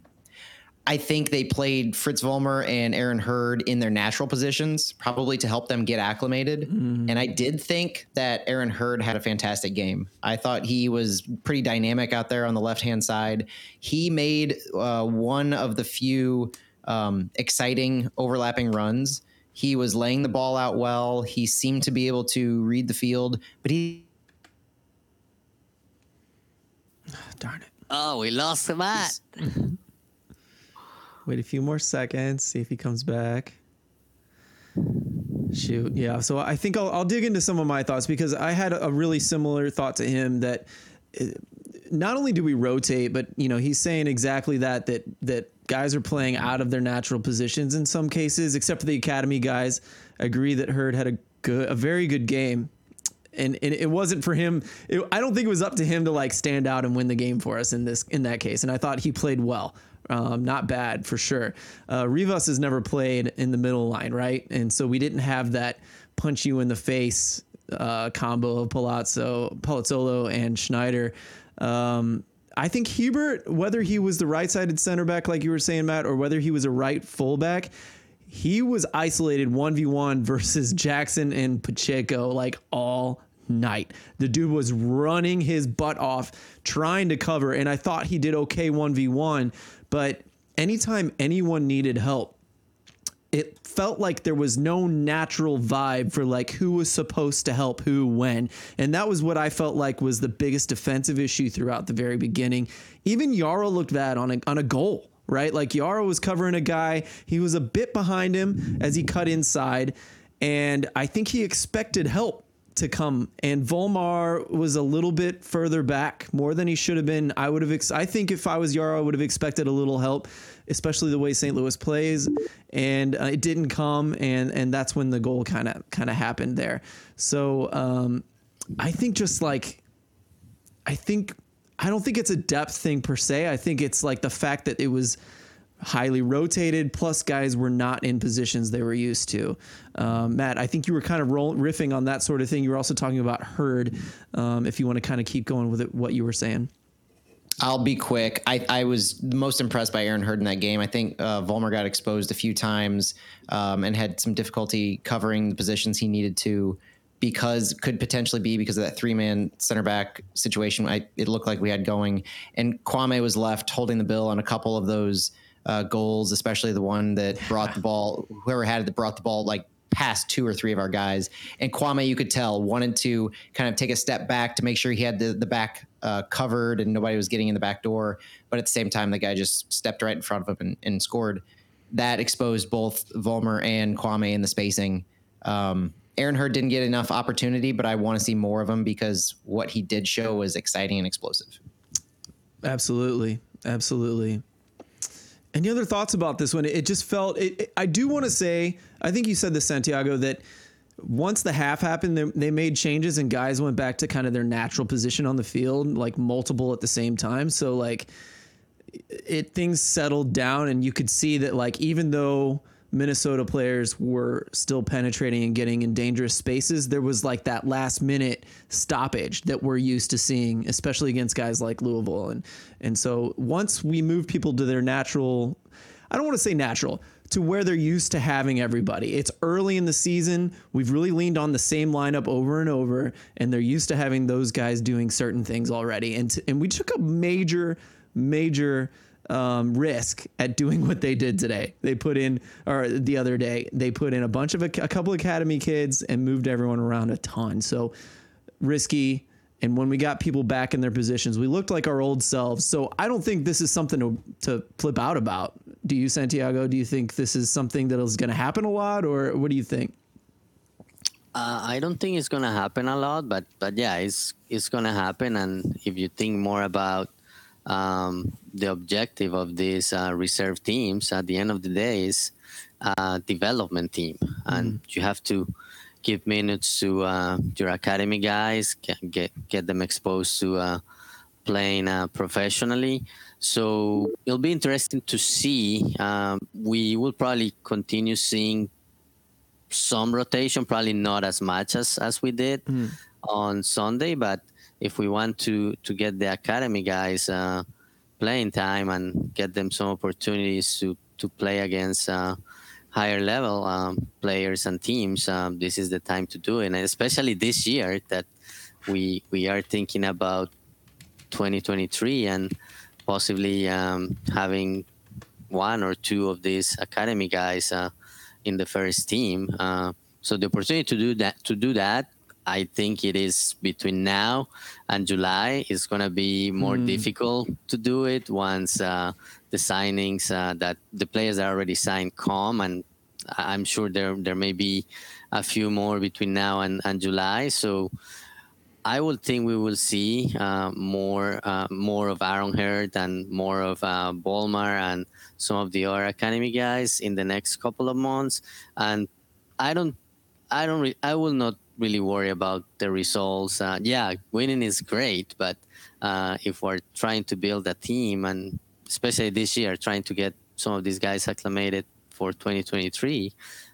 I think they played Fritz Vollmer and Aaron Hurd in their natural positions, probably to help them get acclimated. Mm. And I did think that Aaron Hurd had a fantastic game. I thought he was pretty dynamic out there on the left hand side. He made uh, one of the few um, exciting overlapping runs. He was laying the ball out well. He seemed to be able to read the field, but he. Darn it Oh, we lost Matt. Wait a few more seconds. See if he comes back. Shoot, yeah. So I think I'll, I'll dig into some of my thoughts because I had a really similar thought to him that uh, not only do we rotate, but you know he's saying exactly that that that guys are playing out of their natural positions in some cases, except for the academy guys. I agree that Hurd had a good, a very good game. And, and it wasn't for him. It, I don't think it was up to him to like stand out and win the game for us in this in that case. And I thought he played well. Um, not bad for sure. Uh, Rivas has never played in the middle line, right? And so we didn't have that punch you in the face uh, combo of Palazzo, Palazzolo and Schneider. Um, I think Hiebert, whether he was the right-sided center back, like you were saying, Matt, or whether he was a right fullback, he was isolated 1v1 versus Jackson and Pacheco like all night. The dude was running his butt off trying to cover, and I thought he did okay 1v1, but anytime anyone needed help, it felt like there was no natural vibe for like who was supposed to help who when. And that was what I felt like was the biggest defensive issue throughout the very beginning. Even Yaro looked bad on a on a goal, right? Like Yaro was covering a guy, he was a bit behind him as he cut inside, and I think he expected help to come. And Volmer was a little bit further back, more than he should have been. I would have. Ex- I think if I was Yaro, I would have expected a little help, especially the way St. Louis plays. And uh, it didn't come, and and that's when the goal kind of kind of happened there. So um, I think just like, I think I don't think it's a depth thing per se. I think it's like the fact that it was highly rotated, plus guys were not in positions they were used to. Um, Matt, I think you were kind of roll, riffing on that sort of thing. You were also talking about Hurd. Um, if you want to kind of keep going with it, what you were saying. I'll be quick. I, I was most impressed by Aaron Hurd in that game. I think uh, got exposed a few times um, and had some difficulty covering the positions he needed to because could potentially be because of that three man center back situation I, it looked like we had going. And Kwame was left holding the bill on a couple of those uh, goals, especially the one that brought the ball, whoever had it that brought the ball like past two or three of our guys. And Kwame, you could tell, wanted to kind of take a step back to make sure he had the, the back uh, covered and nobody was getting in the back door. But at the same time, the guy just stepped right in front of him and, and scored. That exposed both Volmer and Kwame in the spacing. Um, Aaron Hurd didn't get enough opportunity, but I want to see more of him because what he did show was exciting and explosive. Absolutely. Absolutely. Any other thoughts about this one? It just felt. It, it, I do want to say. I think you said this, Santiago, that once the half happened, they, they made changes and guys went back to kind of their natural position on the field, like multiple at the same time. So like, it things settled down, and you could see that like even though Minnesota players were still penetrating and getting in dangerous spaces, there was like that last minute stoppage that we're used to seeing, especially against guys like Louisville. And and so once we move people to their natural, I don't want to say natural, to where they're used to having everybody. It's early in the season. We've really leaned on the same lineup over and over, and they're used to having those guys doing certain things already. And t- and we took a major, major um, risk at doing what they did today. They put in, or the other day, they put in a bunch of a, a couple academy kids and moved everyone around a ton. So risky. And when we got people back in their positions, we looked like our old selves. So I don't think this is something to, to flip out about. Do you, Santiago? Do you think this is something that is going to happen a lot, or what do you think? Uh, I don't think it's gonna happen a lot, but but yeah, it's it's gonna happen. And if you think more about um, the objective of these uh, reserve teams at the end of the day is a development team, and mm. you have to give minutes to uh, your academy guys, get get, get them exposed to uh, playing uh, professionally. So it'll be interesting to see. Um, we will probably continue seeing some rotation, probably not as much as as we did mm. on Sunday, but if we want to to get the academy guys uh, playing time and get them some opportunities to to play against uh, higher level um, players and teams, um, this is the time to do it. And especially this year that we we are thinking about 2023 and possibly um, having one or two of these academy guys uh, in the first team. Uh, so the opportunity to do that to do that I think it is between now and July. It's going to be more mm. difficult to do it once uh, the signings uh, that the players that already signed come, and I'm sure there there may be a few more between now and, and July. So I would think we will see uh, more uh, more of Aaron Hurd and more of uh, Volmer and some of the other academy guys in the next couple of months. And I don't, I don't, re- I will not really worry about the results. Uh, yeah, winning is great, but uh, if we're trying to build a team and especially this year, trying to get some of these guys acclimated for 2023,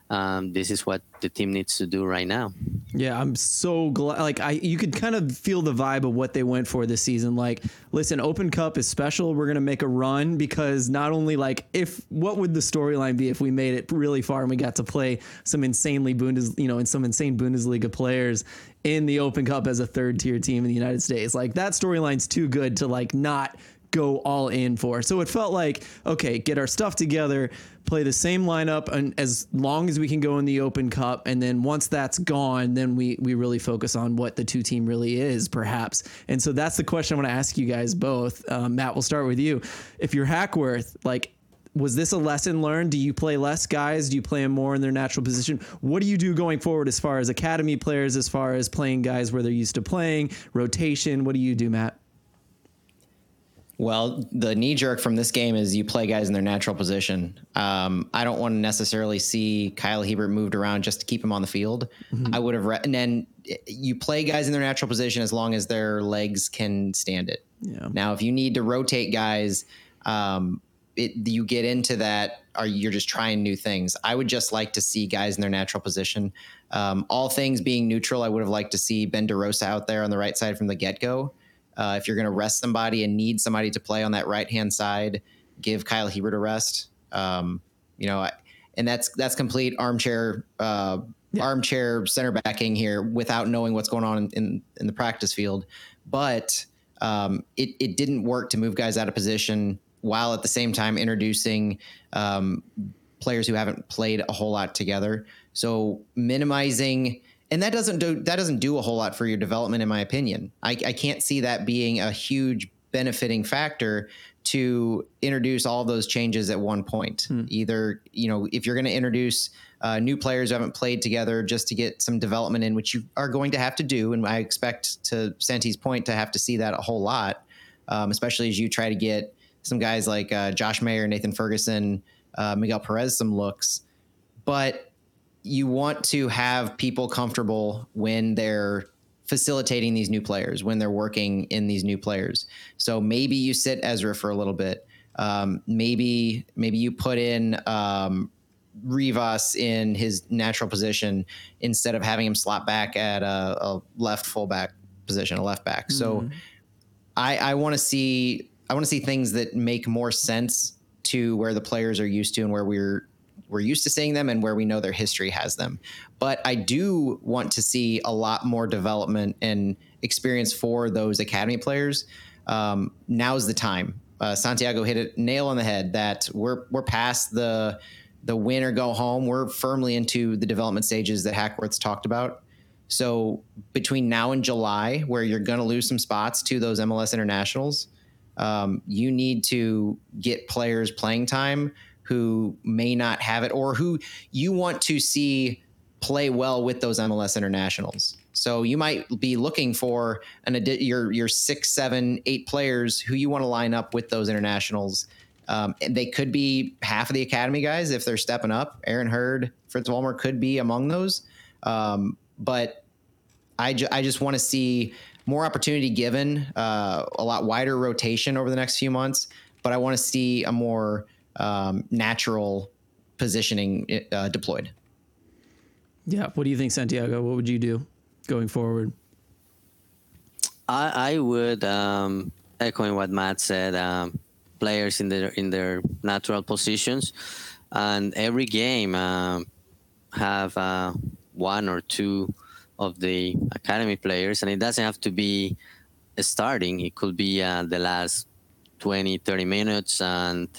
um, this is what the team needs to do right now. Yeah, I'm so glad. Like, I you could kind of feel the vibe of what they went for this season. Like, listen, Open Cup is special. We're gonna make a run because not only like if what would the storyline be if we made it really far and we got to play some insanely Bundes, you know, in some insane Bundesliga players in the Open Cup as a third tier team in the United States. Like that storyline's too good to like not go all in for. So it felt like, okay, get our stuff together, play the same lineup and as long as we can go in the Open Cup and then once that's gone, then we we really focus on what the two team really is perhaps. And so that's the question I want to ask you guys both. Um, Matt, we'll start with you. If you're Hackworth, like was this a lesson learned? Do you play less guys? Do you play them more in their natural position? What do you do going forward as far as academy players, as far as playing guys where they're used to playing, rotation? What do you do, Matt? Well, the knee jerk from this game is you play guys in their natural position. Um, I don't want to necessarily see Kyle Hiebert moved around just to keep him on the field. Mm-hmm. I would have, re- and then you play guys in their natural position as long as their legs can stand it. Yeah. Now, if you need to rotate guys, um, it, you get into that, or you're just trying new things. I would just like to see guys in their natural position. Um, all things being neutral, I would have liked to see Ben DeRosa out there on the right side from the get go. Uh, if you're going to rest somebody and need somebody to play on that right hand side, give Kyle Hiebert a rest. Um, you know, and that's that's complete armchair uh, yeah. armchair center backing here without knowing what's going on in, in, in the practice field. But um, it it didn't work to move guys out of position while at the same time introducing um, players who haven't played a whole lot together. So minimizing and that doesn't do that doesn't do a whole lot for your development, in my opinion. I, I can't see that being a huge benefiting factor to introduce all those changes at one point. Hmm. Either you know if you're going to introduce uh, new players who haven't played together just to get some development in, which you are going to have to do, and I expect to Santi's point to have to see that a whole lot, um, especially as you try to get some guys like uh, Josh Mayer, Nathan Ferguson, uh, Miguel Perez some looks, but you want to have people comfortable when they're facilitating these new players, when they're working in these new players. So maybe you sit Ezra for a little bit. Um, maybe maybe you put in um, Rivas in his natural position instead of having him slot back at a, a left fullback position, a left back. Mm-hmm. So I, I want to see I want to see things that make more sense to where the players are used to and where we're we're used to seeing them and where we know their history has them. But I do want to see a lot more development and experience for those academy players. Um, now's the time. Uh, Santiago hit a nail on the head that we're we're past the the win or go home. We're firmly into the development stages that Hackworth's talked about. So between now and July, where you're going to lose some spots to those MLS internationals, um, you need to get players playing time who may not have it or who you want to see play well with those MLS internationals. So you might be looking for an your your six, seven, eight players who you want to line up with those internationals. Um, and they could be half of the academy guys if they're stepping up. Aaron Hurd, Fritz Volmer could be among those. Um, but I, ju- I just want to see more opportunity given, uh, a lot wider rotation over the next few months. But I want to see a more um, natural positioning uh, deployed. Yeah. What do you think, Santiago? What would you do going forward? I, I would um, echoing what Matt said. Um, players in their in their natural positions, and every game uh, have uh, one or two of the academy players, and it doesn't have to be starting. It could be uh, the last 20, 30 minutes, and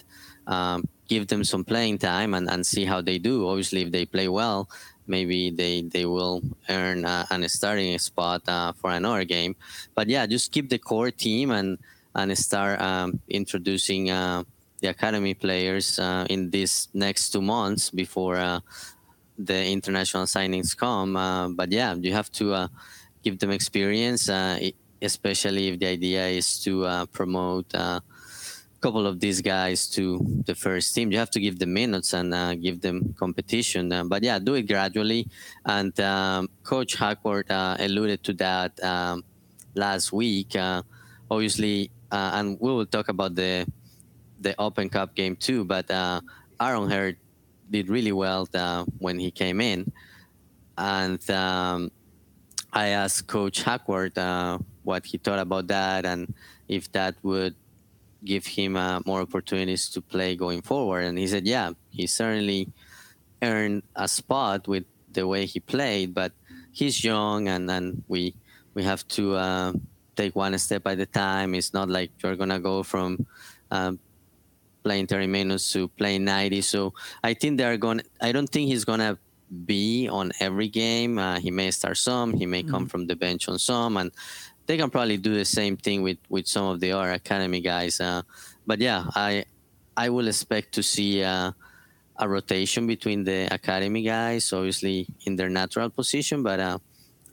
um, give them some playing time and, and see how they do. Obviously, if they play well, maybe they they will earn uh, an starting spot uh, for another game. But yeah, just keep the core team and and start um, introducing uh, the academy players uh, in these next two months before uh, the international signings come. Uh, but yeah, you have to give them experience, especially if the idea is to promote couple of these guys to the first team. You have to give them minutes and uh, give them competition. Uh, but yeah, do it gradually. And um, Coach Hackworth uh, alluded to that um, last week. Uh, obviously, uh, and we will talk about the the Open Cup game too. But uh, Aaron Hurd did really well when he came in, and um, I asked Coach Hackworth what he thought about that and if that would give him uh, more opportunities to play going forward. And he said, yeah, he certainly earned a spot with the way he played, but he's young and, and we we have to uh, take one step at a time. It's not like you're gonna go from um, playing 30 minutes to playing 90. So I think they're going. I don't think he's gonna be on every game. Uh, he may start some. He may mm-hmm. come from the bench on some, and they can probably do the same thing with with some of the other academy guys. Uh, but yeah, I I will expect to see uh, a rotation between the academy guys, obviously in their natural position, but uh,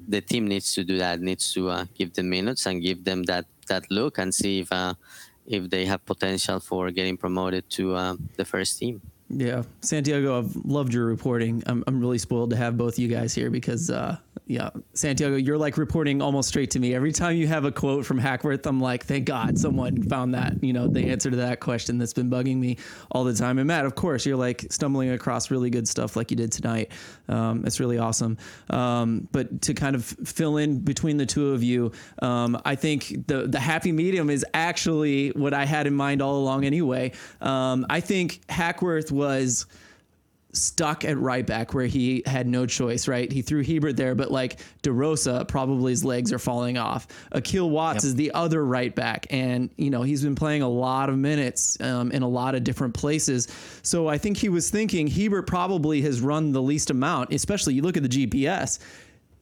the team needs to do that. Needs to uh, give them minutes and give them that that look and see if uh, if they have potential for getting promoted to uh, the first team. Yeah, Santiago, I've loved your reporting. I'm, I'm really spoiled to have both you guys here because, yeah, Santiago, you're like reporting almost straight to me. Every time you have a quote from Hackworth, I'm like, thank God someone found that, you know, the answer to that question that's been bugging me all the time. And Matt, of course, you're like stumbling across really good stuff like you did tonight. Um, it's really awesome. Um, but to kind of fill in between the two of you, um, I think the the happy medium is actually what I had in mind all along. Anyway, um, I think Hackworth was stuck at right back where he had no choice, right? He threw Hiebert there, but like DeRosa, probably his legs are falling off. Akil Watts yep. is the other right back. And, you know, he's been playing a lot of minutes um, in a lot of different places. So I think he was thinking Hiebert probably has run the least amount, especially you look at the GPS.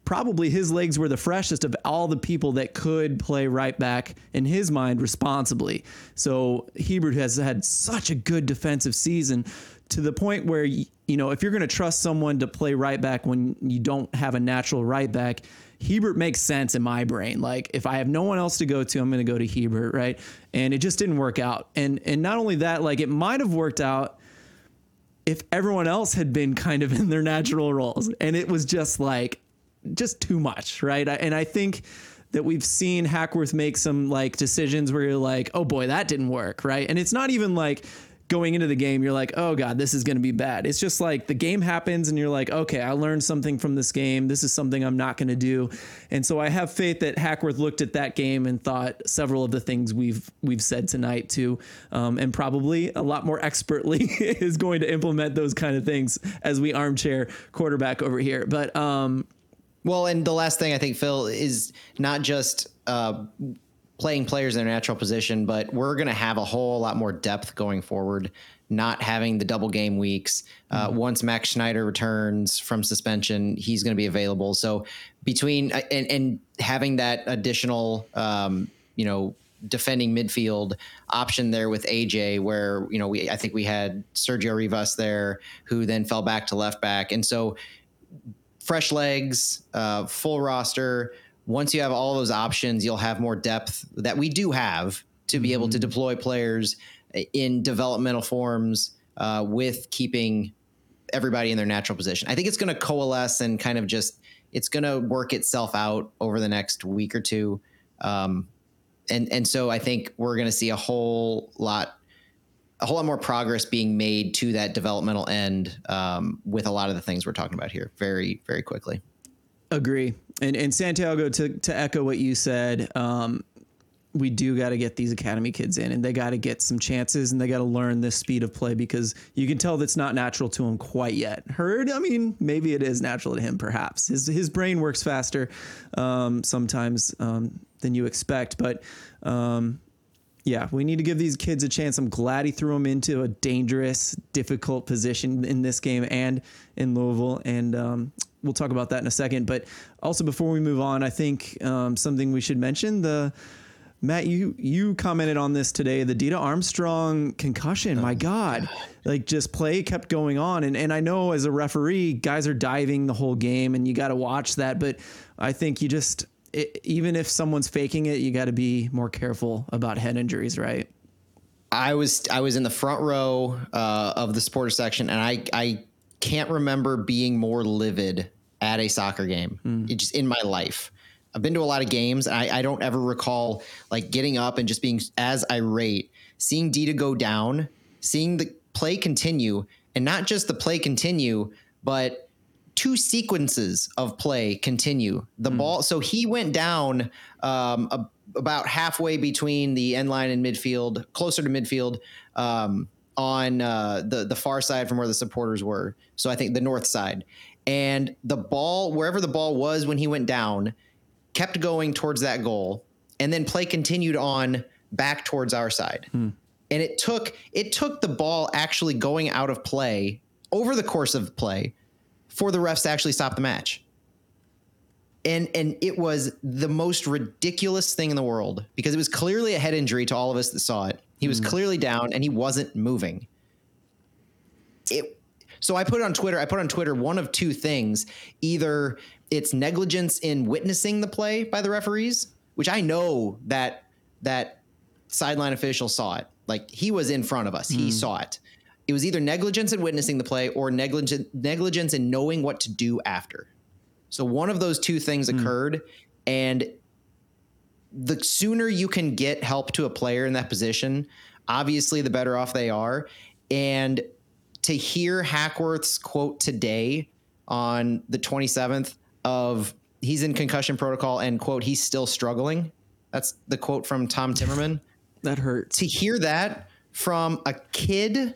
Probably his legs were the freshest of all the people that could play right back in his mind responsibly. So Hiebert has had such a good defensive season to the point where you know if you're going to trust someone to play right back when you don't have a natural right back Hiebert makes sense in my brain. Like if I have no one else to go to I'm going to go to Hiebert right? And it just didn't work out. And and not only that like it might have worked out if everyone else had been kind of in their natural roles. And it was just like just too much right? And I think that we've seen Hackworth make some like decisions where you're like, oh boy, that didn't work, right? And it's not even like going into the game, you're like, oh God, this is going to be bad. It's just like the game happens and you're like, okay, I learned something from this game. This is something I'm not going to do. And so I have faith that Hackworth looked at that game and thought several of the things we've we've said tonight too, um, and probably a lot more expertly is going to implement those kind of things as we armchair quarterback over here. But um, well, and the last thing I think Phil is not just. Uh, playing players in their natural position, but we're going to have a whole lot more depth going forward. Not having the double game weeks. Uh, mm-hmm. Once Max Schneider returns from suspension, he's going to be available. So between uh, and, and having that additional, um, you know, defending midfield option there with AJ, where you know we I think we had Sergio Rivas there, who then fell back to left back, and so fresh legs, uh, full roster once you have all those options, you'll have more depth that we do have to be able to mm-hmm. deploy players in developmental forms uh, with keeping everybody in their natural position. I think it's going to coalesce and kind of just it's going to work itself out over the next week or two. Um, and and so I think we're going to see a whole lot a whole lot more progress being made to that developmental end um, with a lot of the things we're talking about here very very quickly. Agree. And and Santiago to to echo what you said, um, we do got to get these academy kids in and they got to get some chances and they got to learn this speed of play because you can tell that's not natural to him quite yet. Heard? I mean, maybe it is natural to him, perhaps. His his brain works faster um, sometimes um, than you expect, but um, Yeah, we need to give these kids a chance. I'm glad he threw them into a dangerous, difficult position in this game and in Louisville. And um, we'll talk about that in a second. But also, before we move on, I think um, something we should mention the. Matt, you you commented on this today. The Dita Armstrong concussion. my God, like just play kept going on, and and I know as a referee, guys are diving the whole game, and you got to watch that. But I think you just it, even if someone's faking it, you got to be more careful about head injuries, right? I was I was in the front row uh, of the supporter section, and I I can't remember being more livid at a soccer game mm. just in my life. I've been to a lot of games. And I, I don't ever recall like getting up and just being as irate, seeing Dita go down, seeing the play continue, and not just the play continue, but two sequences of play continue. The mm. ball, so he went down um, a, about halfway between the end line and midfield, closer to midfield, um, on uh, the the far side from where the supporters were. So I think the north side, and the ball wherever the ball was when he went down, kept going towards that goal, and then play continued on back towards our side. Mm. And it took it took the ball actually going out of play over the course of play for the refs to actually stop the match. And and it was the most ridiculous thing in the world because it was clearly a head injury to all of us that saw it. He was mm. clearly down and he wasn't moving. It so I put on Twitter, I put on Twitter one of two things. Either it's negligence in witnessing the play by the referees, which I know that that sideline official saw it. Like he was in front of us. Mm. He saw it it was either negligence in witnessing the play or negligence negligence in knowing what to do after. So one of those two things mm. occurred, and the sooner you can get help to a player in that position, obviously the better off they are. And to hear Hackworth's quote today on the 27th of he's in concussion protocol and quote he's still struggling. That's the quote from Tom Timmermann. that hurts. To hear that from a kid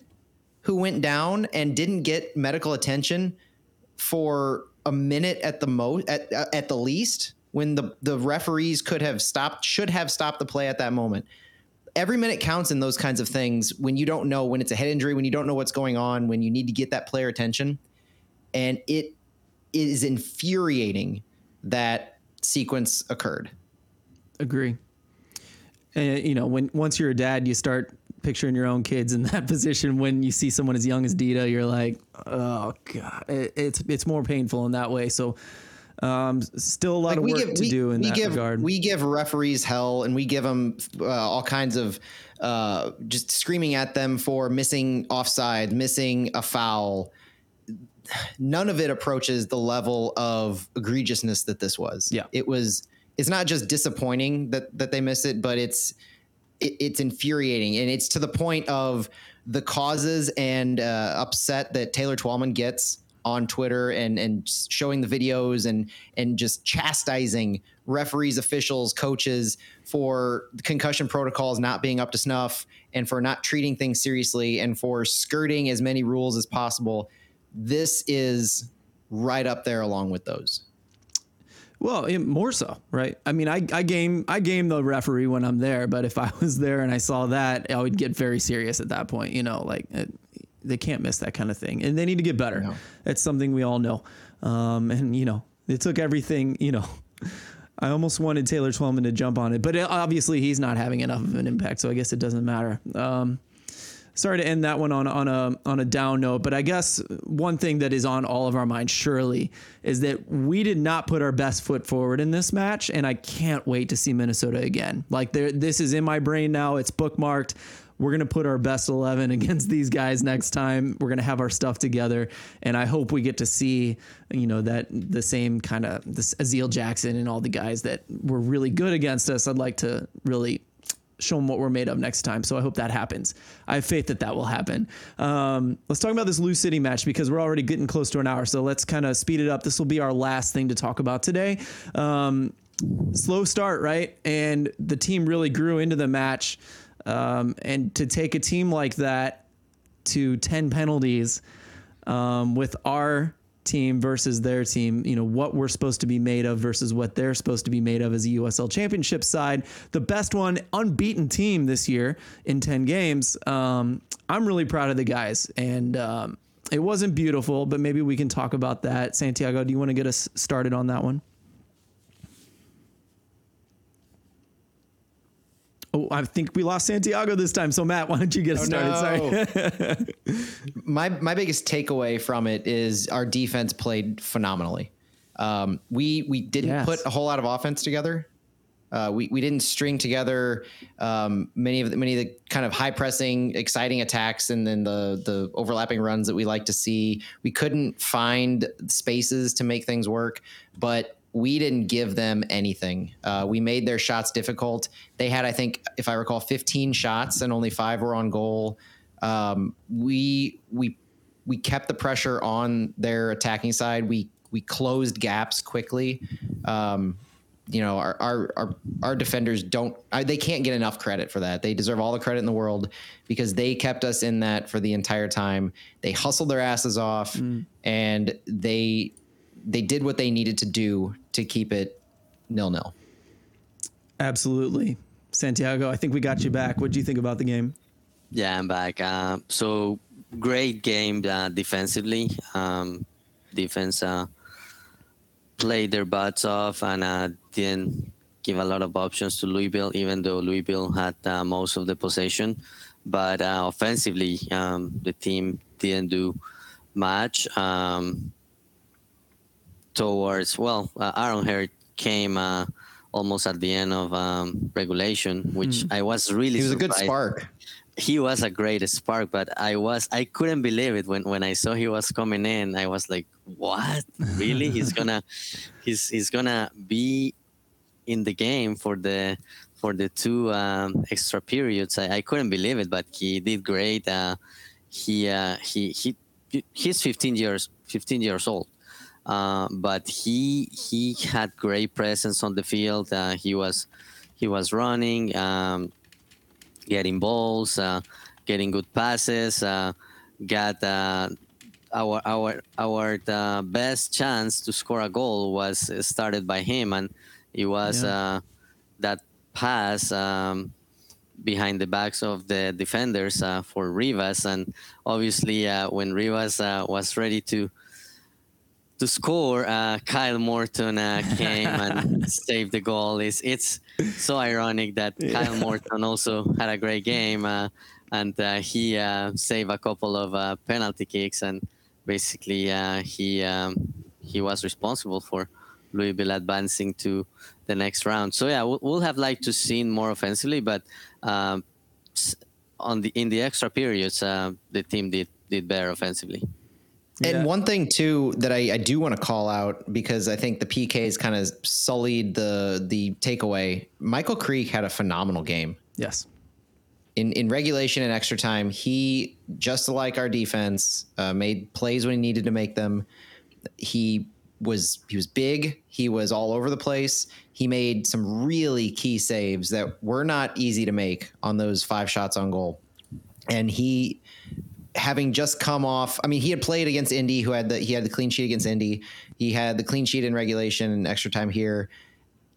who went down and didn't get medical attention for a minute at the most at, uh, at the least when the the referees could have stopped should have stopped the play at that moment. Every minute counts in those kinds of things when you don't know when it's a head injury when you don't know what's going on when you need to get that player attention. And it is infuriating that sequence occurred. Agree. And you know when once you're a dad you start picturing your own kids in that position when you see someone as young as Dita. You're like, oh god, it, it's it's more painful in that way. So. Um, still a lot like of work give, to we, do in that give, regard. We give referees hell, and we give them uh, all kinds of uh, just screaming at them for missing offside, missing a foul. None of it approaches the level of egregiousness that this was. Yeah, it was. It's not just disappointing that that they miss it, but it's it, it's infuriating, and it's to the point of the causes and uh, upset that Taylor Twellman gets on Twitter and and showing the videos and and just chastising referees, officials, coaches for concussion protocols not being up to snuff and for not treating things seriously and for skirting as many rules as possible. This is right up there along with those. Well, more so, right? I mean, I, I game I game the referee when I'm there, but if I was there and I saw that, I would get very serious at that point. You know, like it, they can't miss that kind of thing, and they need to get better. No. That's something we all know. Um, and you know, it took everything. You know, I almost wanted Taylor Twellman to jump on it, but it, obviously he's not having enough of an impact, so I guess it doesn't matter. Um, sorry to end that one on on a on a down note, but I guess one thing that is on all of our minds surely is that we did not put our best foot forward in this match, and I can't wait to see Minnesota again. Like there, this is in my brain now. It's bookmarked. We're gonna put our best eleven against these guys next time. We're gonna have our stuff together, and I hope we get to see, you know, that the same kind of this Aziel Jackson and all the guys that were really good against us. I'd like to really show them what we're made of next time. So I hope that happens. I have faith that that will happen. Um, let's talk about this Lou City match because we're already getting close to an hour. So let's kind of speed it up. This will be our last thing to talk about today. Um, slow start, right? And the team really grew into the match. Um, and to take a team like that to 10 penalties um, with our team versus their team, you know, what we're supposed to be made of versus what they're supposed to be made of as a USL championship side. The best one, unbeaten team this year in 10 games. Um, I'm really proud of the guys. And um, it wasn't beautiful, but maybe we can talk about that. Santiago, do you want to get us started on that one? Oh, I think we lost Santiago this time. So Matt, why don't you get us started? no. Sorry. my my biggest takeaway from it is our defense played phenomenally. Um, we we didn't Yes. put a whole lot of offense together. Uh, we we didn't string together um, many of the, many of the kind of high pressing, exciting attacks, and then the the overlapping runs that we like to see. We couldn't find spaces to make things work, but we didn't give them anything. Uh, we made their shots difficult. They had, I think, if I recall, 15 shots and only five were on goal. Um, we we we kept the pressure on their attacking side. We we closed gaps quickly. Um, you know, our our our, our defenders don't they can't get enough credit for that. They deserve all the credit in the world because they kept us in that for the entire time. They hustled their asses off and they they did what they needed to do to keep it nil nil. Absolutely. Santiago, I think we got you back. What do you think about the game? Yeah, I'm back. Uh, so great game uh, defensively. Um, defense uh, played their butts off and uh, didn't give a lot of options to Louisville, even though Louisville had uh, most of the possession. But uh, offensively, um, the team didn't do much. Um, towards well, uh, Aaron Hurt came uh, almost at the end of um, regulation, which I was really He was a good spark. he was a great spark, but I was I couldn't believe it when when I saw he was coming in. I was like, "What? Really? he's gonna he's he's gonna be in the game for the for the two um, extra periods." I, I couldn't believe it, but he did great. Uh, he uh, he he he's 15 years 15 years old. Uh, but he he had great presence on the field. Uh, he was he was running. Um, getting balls, uh, getting good passes. Uh, got uh, our our our uh, best chance to score a goal was started by him, and it was Yeah. uh, that pass um, behind the backs of the defenders uh, for Rivas, and obviously uh, when Rivas uh, was ready to to score, uh, Kyle Morton uh, came and saved the goal. It's it's so ironic that Kyle Morton also had a great game, uh, and uh, he uh, saved a couple of uh, penalty kicks, and basically uh, he um, he was responsible for Louisville advancing to the next round. So yeah, we'll, we'll have liked to seen more offensively, but um, on the in the extra periods, uh, the team did did better offensively. And Yeah. one thing too that I, I do want to call out because I think the PKs kind of sullied the the takeaway. Michael Creek had a phenomenal game Yes. in in regulation and extra time. He just like our defense uh, made plays when he needed to make them. He was he was big. He was all over the place. He made some really key saves that were not easy to make on those five shots on goal. And he having just come off i mean he had played against indy who had the he had the clean sheet against indy. He had the clean sheet in regulation and extra time here.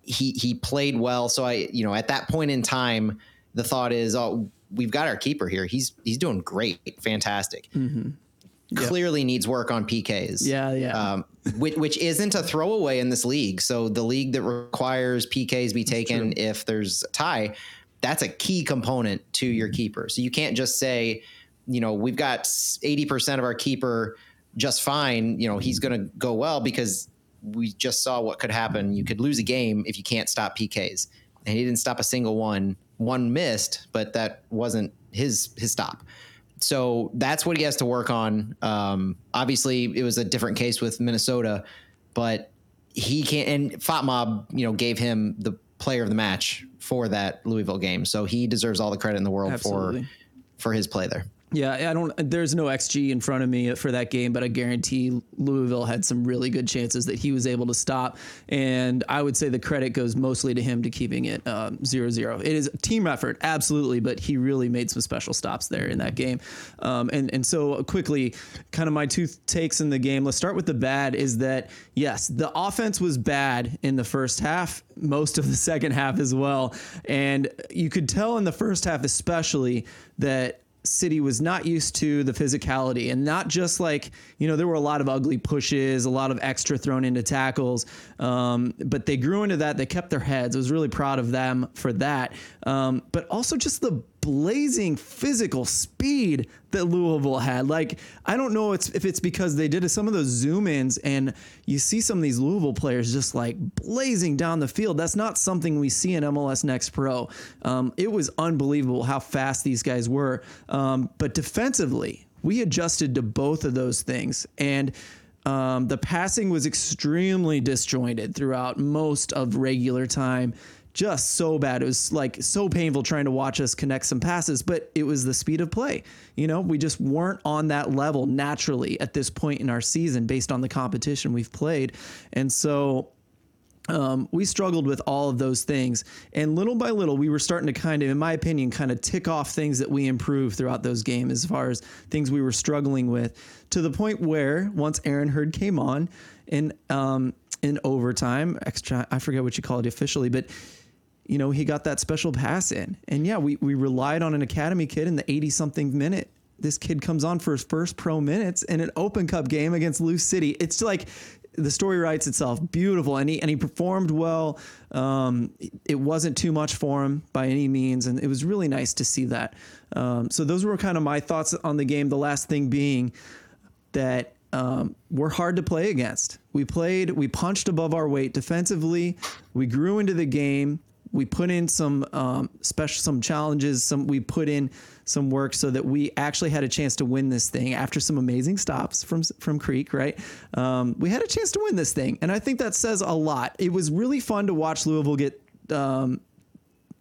He he played well. So i you know at that point in time the thought is oh we've got our keeper here. He's he's doing great. Fantastic. Clearly needs work on pks Yeah, yeah. um, which, which isn't a throwaway in this league. So the league that requires PKs be taken if there's a tie, that's a key component to your keeper. So you can't just say, you know, we've got 80% of our keeper just fine. You know, he's going to go well because we just saw what could happen. You could lose a game if you can't stop PKs. And he didn't stop a single one. One missed, but that wasn't his his stop so that's what he has to work on. Um, obviously, it was a different case with Minnesota, but he can't. And FotMob, you know, gave him the player of the match for that Louisville game, so he deserves all the credit in the world Absolutely. for for his play there. Yeah, I don't. There's no XG in front of me for that game, but I guarantee Louisville had some really good chances that he was able to stop. And I would say the credit goes mostly to him to keeping it um, zero zero. It is a team effort, absolutely, but he really made some special stops there in that game. Um, and and so quickly, kind of my two takes in the game. Let's start with the bad. Is that yes, the offense was bad in the first half, most of the second half as well, and you could tell in the first half especially that City was not used to the physicality and not just like, you know, there were a lot of ugly pushes, a lot of extra thrown into tackles, um, but they grew into that. They kept their heads. I was really proud of them for that. Um, but also just the blazing physical speed that Louisville had. Like, I don't know if it's because they did some of those zoom ins and you see some of these Louisville players just like blazing down the field. That's not something we see in MLS Next Pro. Um, it was unbelievable how fast these guys were. Um, but defensively, we adjusted to both of those things. And um, the passing was extremely disjointed throughout most of regular time just so bad. It was like so painful trying to watch us connect some passes, but it was the speed of play. You know, we just weren't on that level naturally at this point in our season based on the competition we've played. And so um, we struggled with all of those things. And little by little, we were starting to kind of, in my opinion, kind of tick off things that we improved throughout those games as far as things we were struggling with to the point where once Aaron Hurd came on in, um, in overtime, extra, I forget what you call it officially, but you know, he got that special pass in. And yeah, we, we relied on an academy kid in the 80 something minute. This kid comes on for his first pro minutes in an Open Cup game against Lou City. It's like the story writes itself. Beautiful. And he and he performed well. Um, it wasn't too much for him by any means. And it was really nice to see that. Um, so those were kind of my thoughts on the game. The last thing being that um, we're hard to play against. We played we punched above our weight defensively. We grew into the game we put in some um, special some challenges some we put in some work so that we actually had a chance to win this thing after some amazing stops from from creek right? Um, we had a chance to win this thing. And i think that says a lot. It was really fun to watch louisville get um,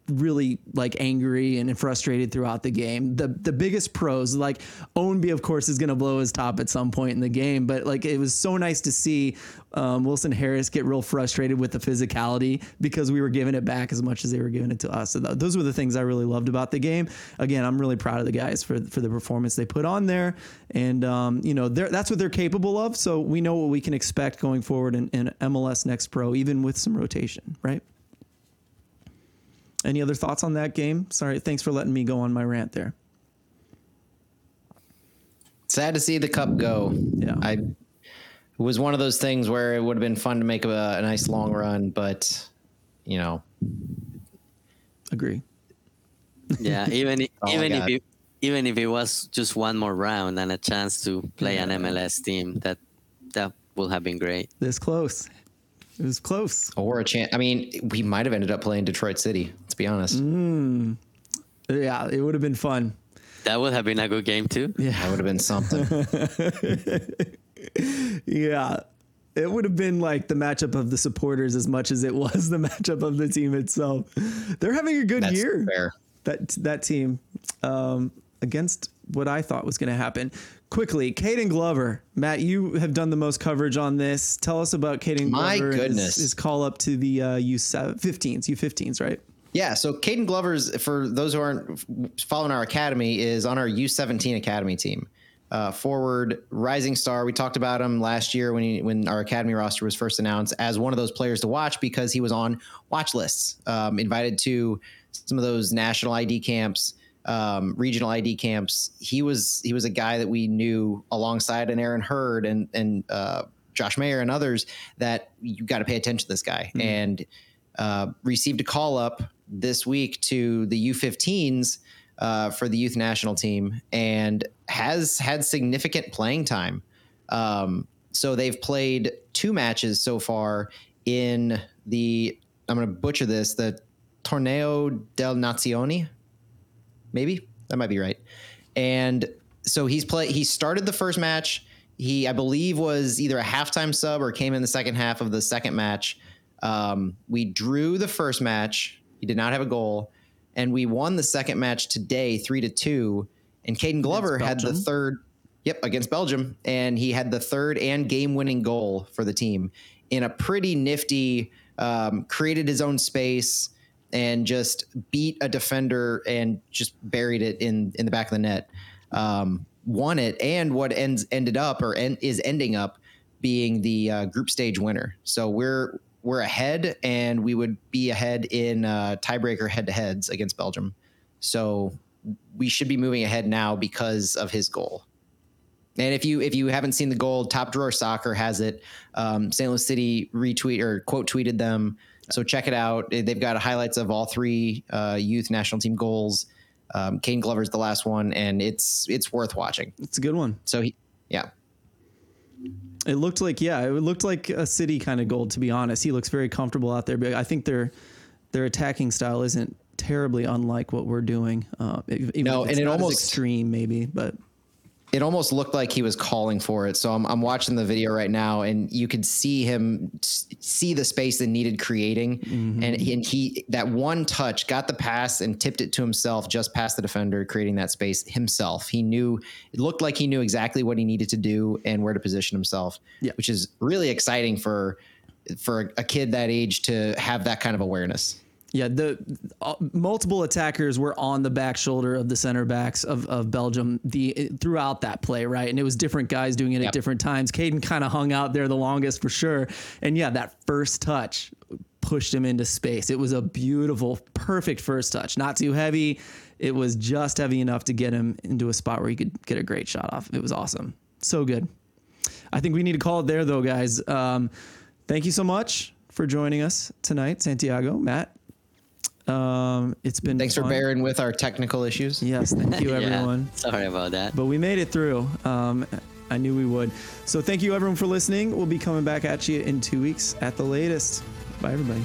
really like angry and frustrated throughout the game. The the biggest pros like Ownby of course is going to blow his top at some point in the game, but like it was so nice to see um, Wilson Harris get real frustrated with the physicality because we were giving it back as much as they were giving it to us. So th- those were the things I really loved about the game. Again, I'm really proud of the guys for for the performance they put on there, and um, you know that's what they're capable of. So we know what we can expect going forward in, in MLS Next Pro, even with some rotation, right? Any other thoughts on that game? Sorry, thanks for letting me go on my rant there. Sad to see the cup go. Yeah. I it was one of those things where it would have been fun to make a, a nice long run, but you know. Agree. Yeah, even even if it, even if it was just one more round and a chance to play yeah. an MLS team, that that would have been great. This close. It was close. Or a chance. I mean, we might have ended up playing Detroit City. Let's be honest. Mm. Yeah, it would have been fun. That would have been a good game too. Yeah, that would have been something. yeah, it would have been like the matchup of the supporters as much as it was the matchup of the team itself. They're having a good That's year. Fair. That that team um, against what I thought was going to happen quickly, Caden Glover. Matt, you have done the most coverage on this. Tell us about Caden Glover. My Glover goodness. his, his, call up to the uh, U15s, U15s, right? Yeah, so Caden Glover's for those who aren't following our academy is on our U17 academy team. Uh, forward rising star. We talked about him last year when he, when our academy roster was first announced as one of those players to watch because he was on watch lists, um, invited to some of those national ID camps um, regional ID camps. He was he was a guy that we knew alongside an Aaron Hurd and and uh, Josh Mayer and others that you got to pay attention to this guy mm-hmm. and uh, received a call up this week to the U15s uh, for the youth national team and has had significant playing time. Um, so they've played two matches so far in the I'm going to butcher this the Torneo del Nazioni maybe that might be right. And so he's play. He started the first match. He, I believe, was either a halftime sub or came in the second half of the second match. Um, we drew the first match. He did not have a goal, and we won the second match today, three to two. and Caden Glover had the third. Yep, against Belgium, and he had the third and game-winning goal for the team in a pretty nifty. Um, created his own space and just beat a defender and just buried it in in the back of the net. Um, won it, and what ends ended up or en- is ending up being the uh, group stage winner. So we're we're ahead, and we would be ahead in uh, tiebreaker head to heads against Belgium. So we should be moving ahead now because of his goal. And if you if you haven't seen the goal, Top Drawer Soccer has it. Um, St. Louis City retweet or quote tweeted them, so check it out. They've got highlights of all three uh, youth national team goals. Um, Caden Glover's the last one, and it's it's worth watching. It's a good one. So he, yeah, It looked like yeah, it looked like a city kind of goal. To be honest, he looks very comfortable out there. But I think their their attacking style isn't terribly unlike what we're doing. Uh, even No, and it almost- extreme maybe, but it almost looked like he was calling for it. So I'm, I'm watching the video right now, and you could see him see the space that needed creating, mm-hmm. and, he, and he that one touch got the pass and tipped it to himself just past the defender, creating that space himself. He knew it looked like he knew exactly what he needed to do and where to position himself, Yeah. which is really exciting for for a kid that age to have that kind of awareness. Yeah, the uh, multiple attackers were on the back shoulder of the center backs of, of Belgium the throughout that play, right? And it was different guys doing it at different times. Caden kind of hung out there the longest for sure. And yeah, that first touch pushed him into space. It was a beautiful, perfect first touch. Not too heavy. It was just heavy enough to get him into a spot where he could get a great shot off. It was awesome. So good. I think we need to call it there though, guys. Um, thank you so much for joining us tonight, Santiago, Matt. Um, it's been Thanks for bearing with our technical issues. Yes, thank you, Yeah, everyone. sorry about that. But we made it through. Um, I knew we would. So thank you, everyone, for listening. We'll be coming back at you in two weeks at the latest. Bye, everybody.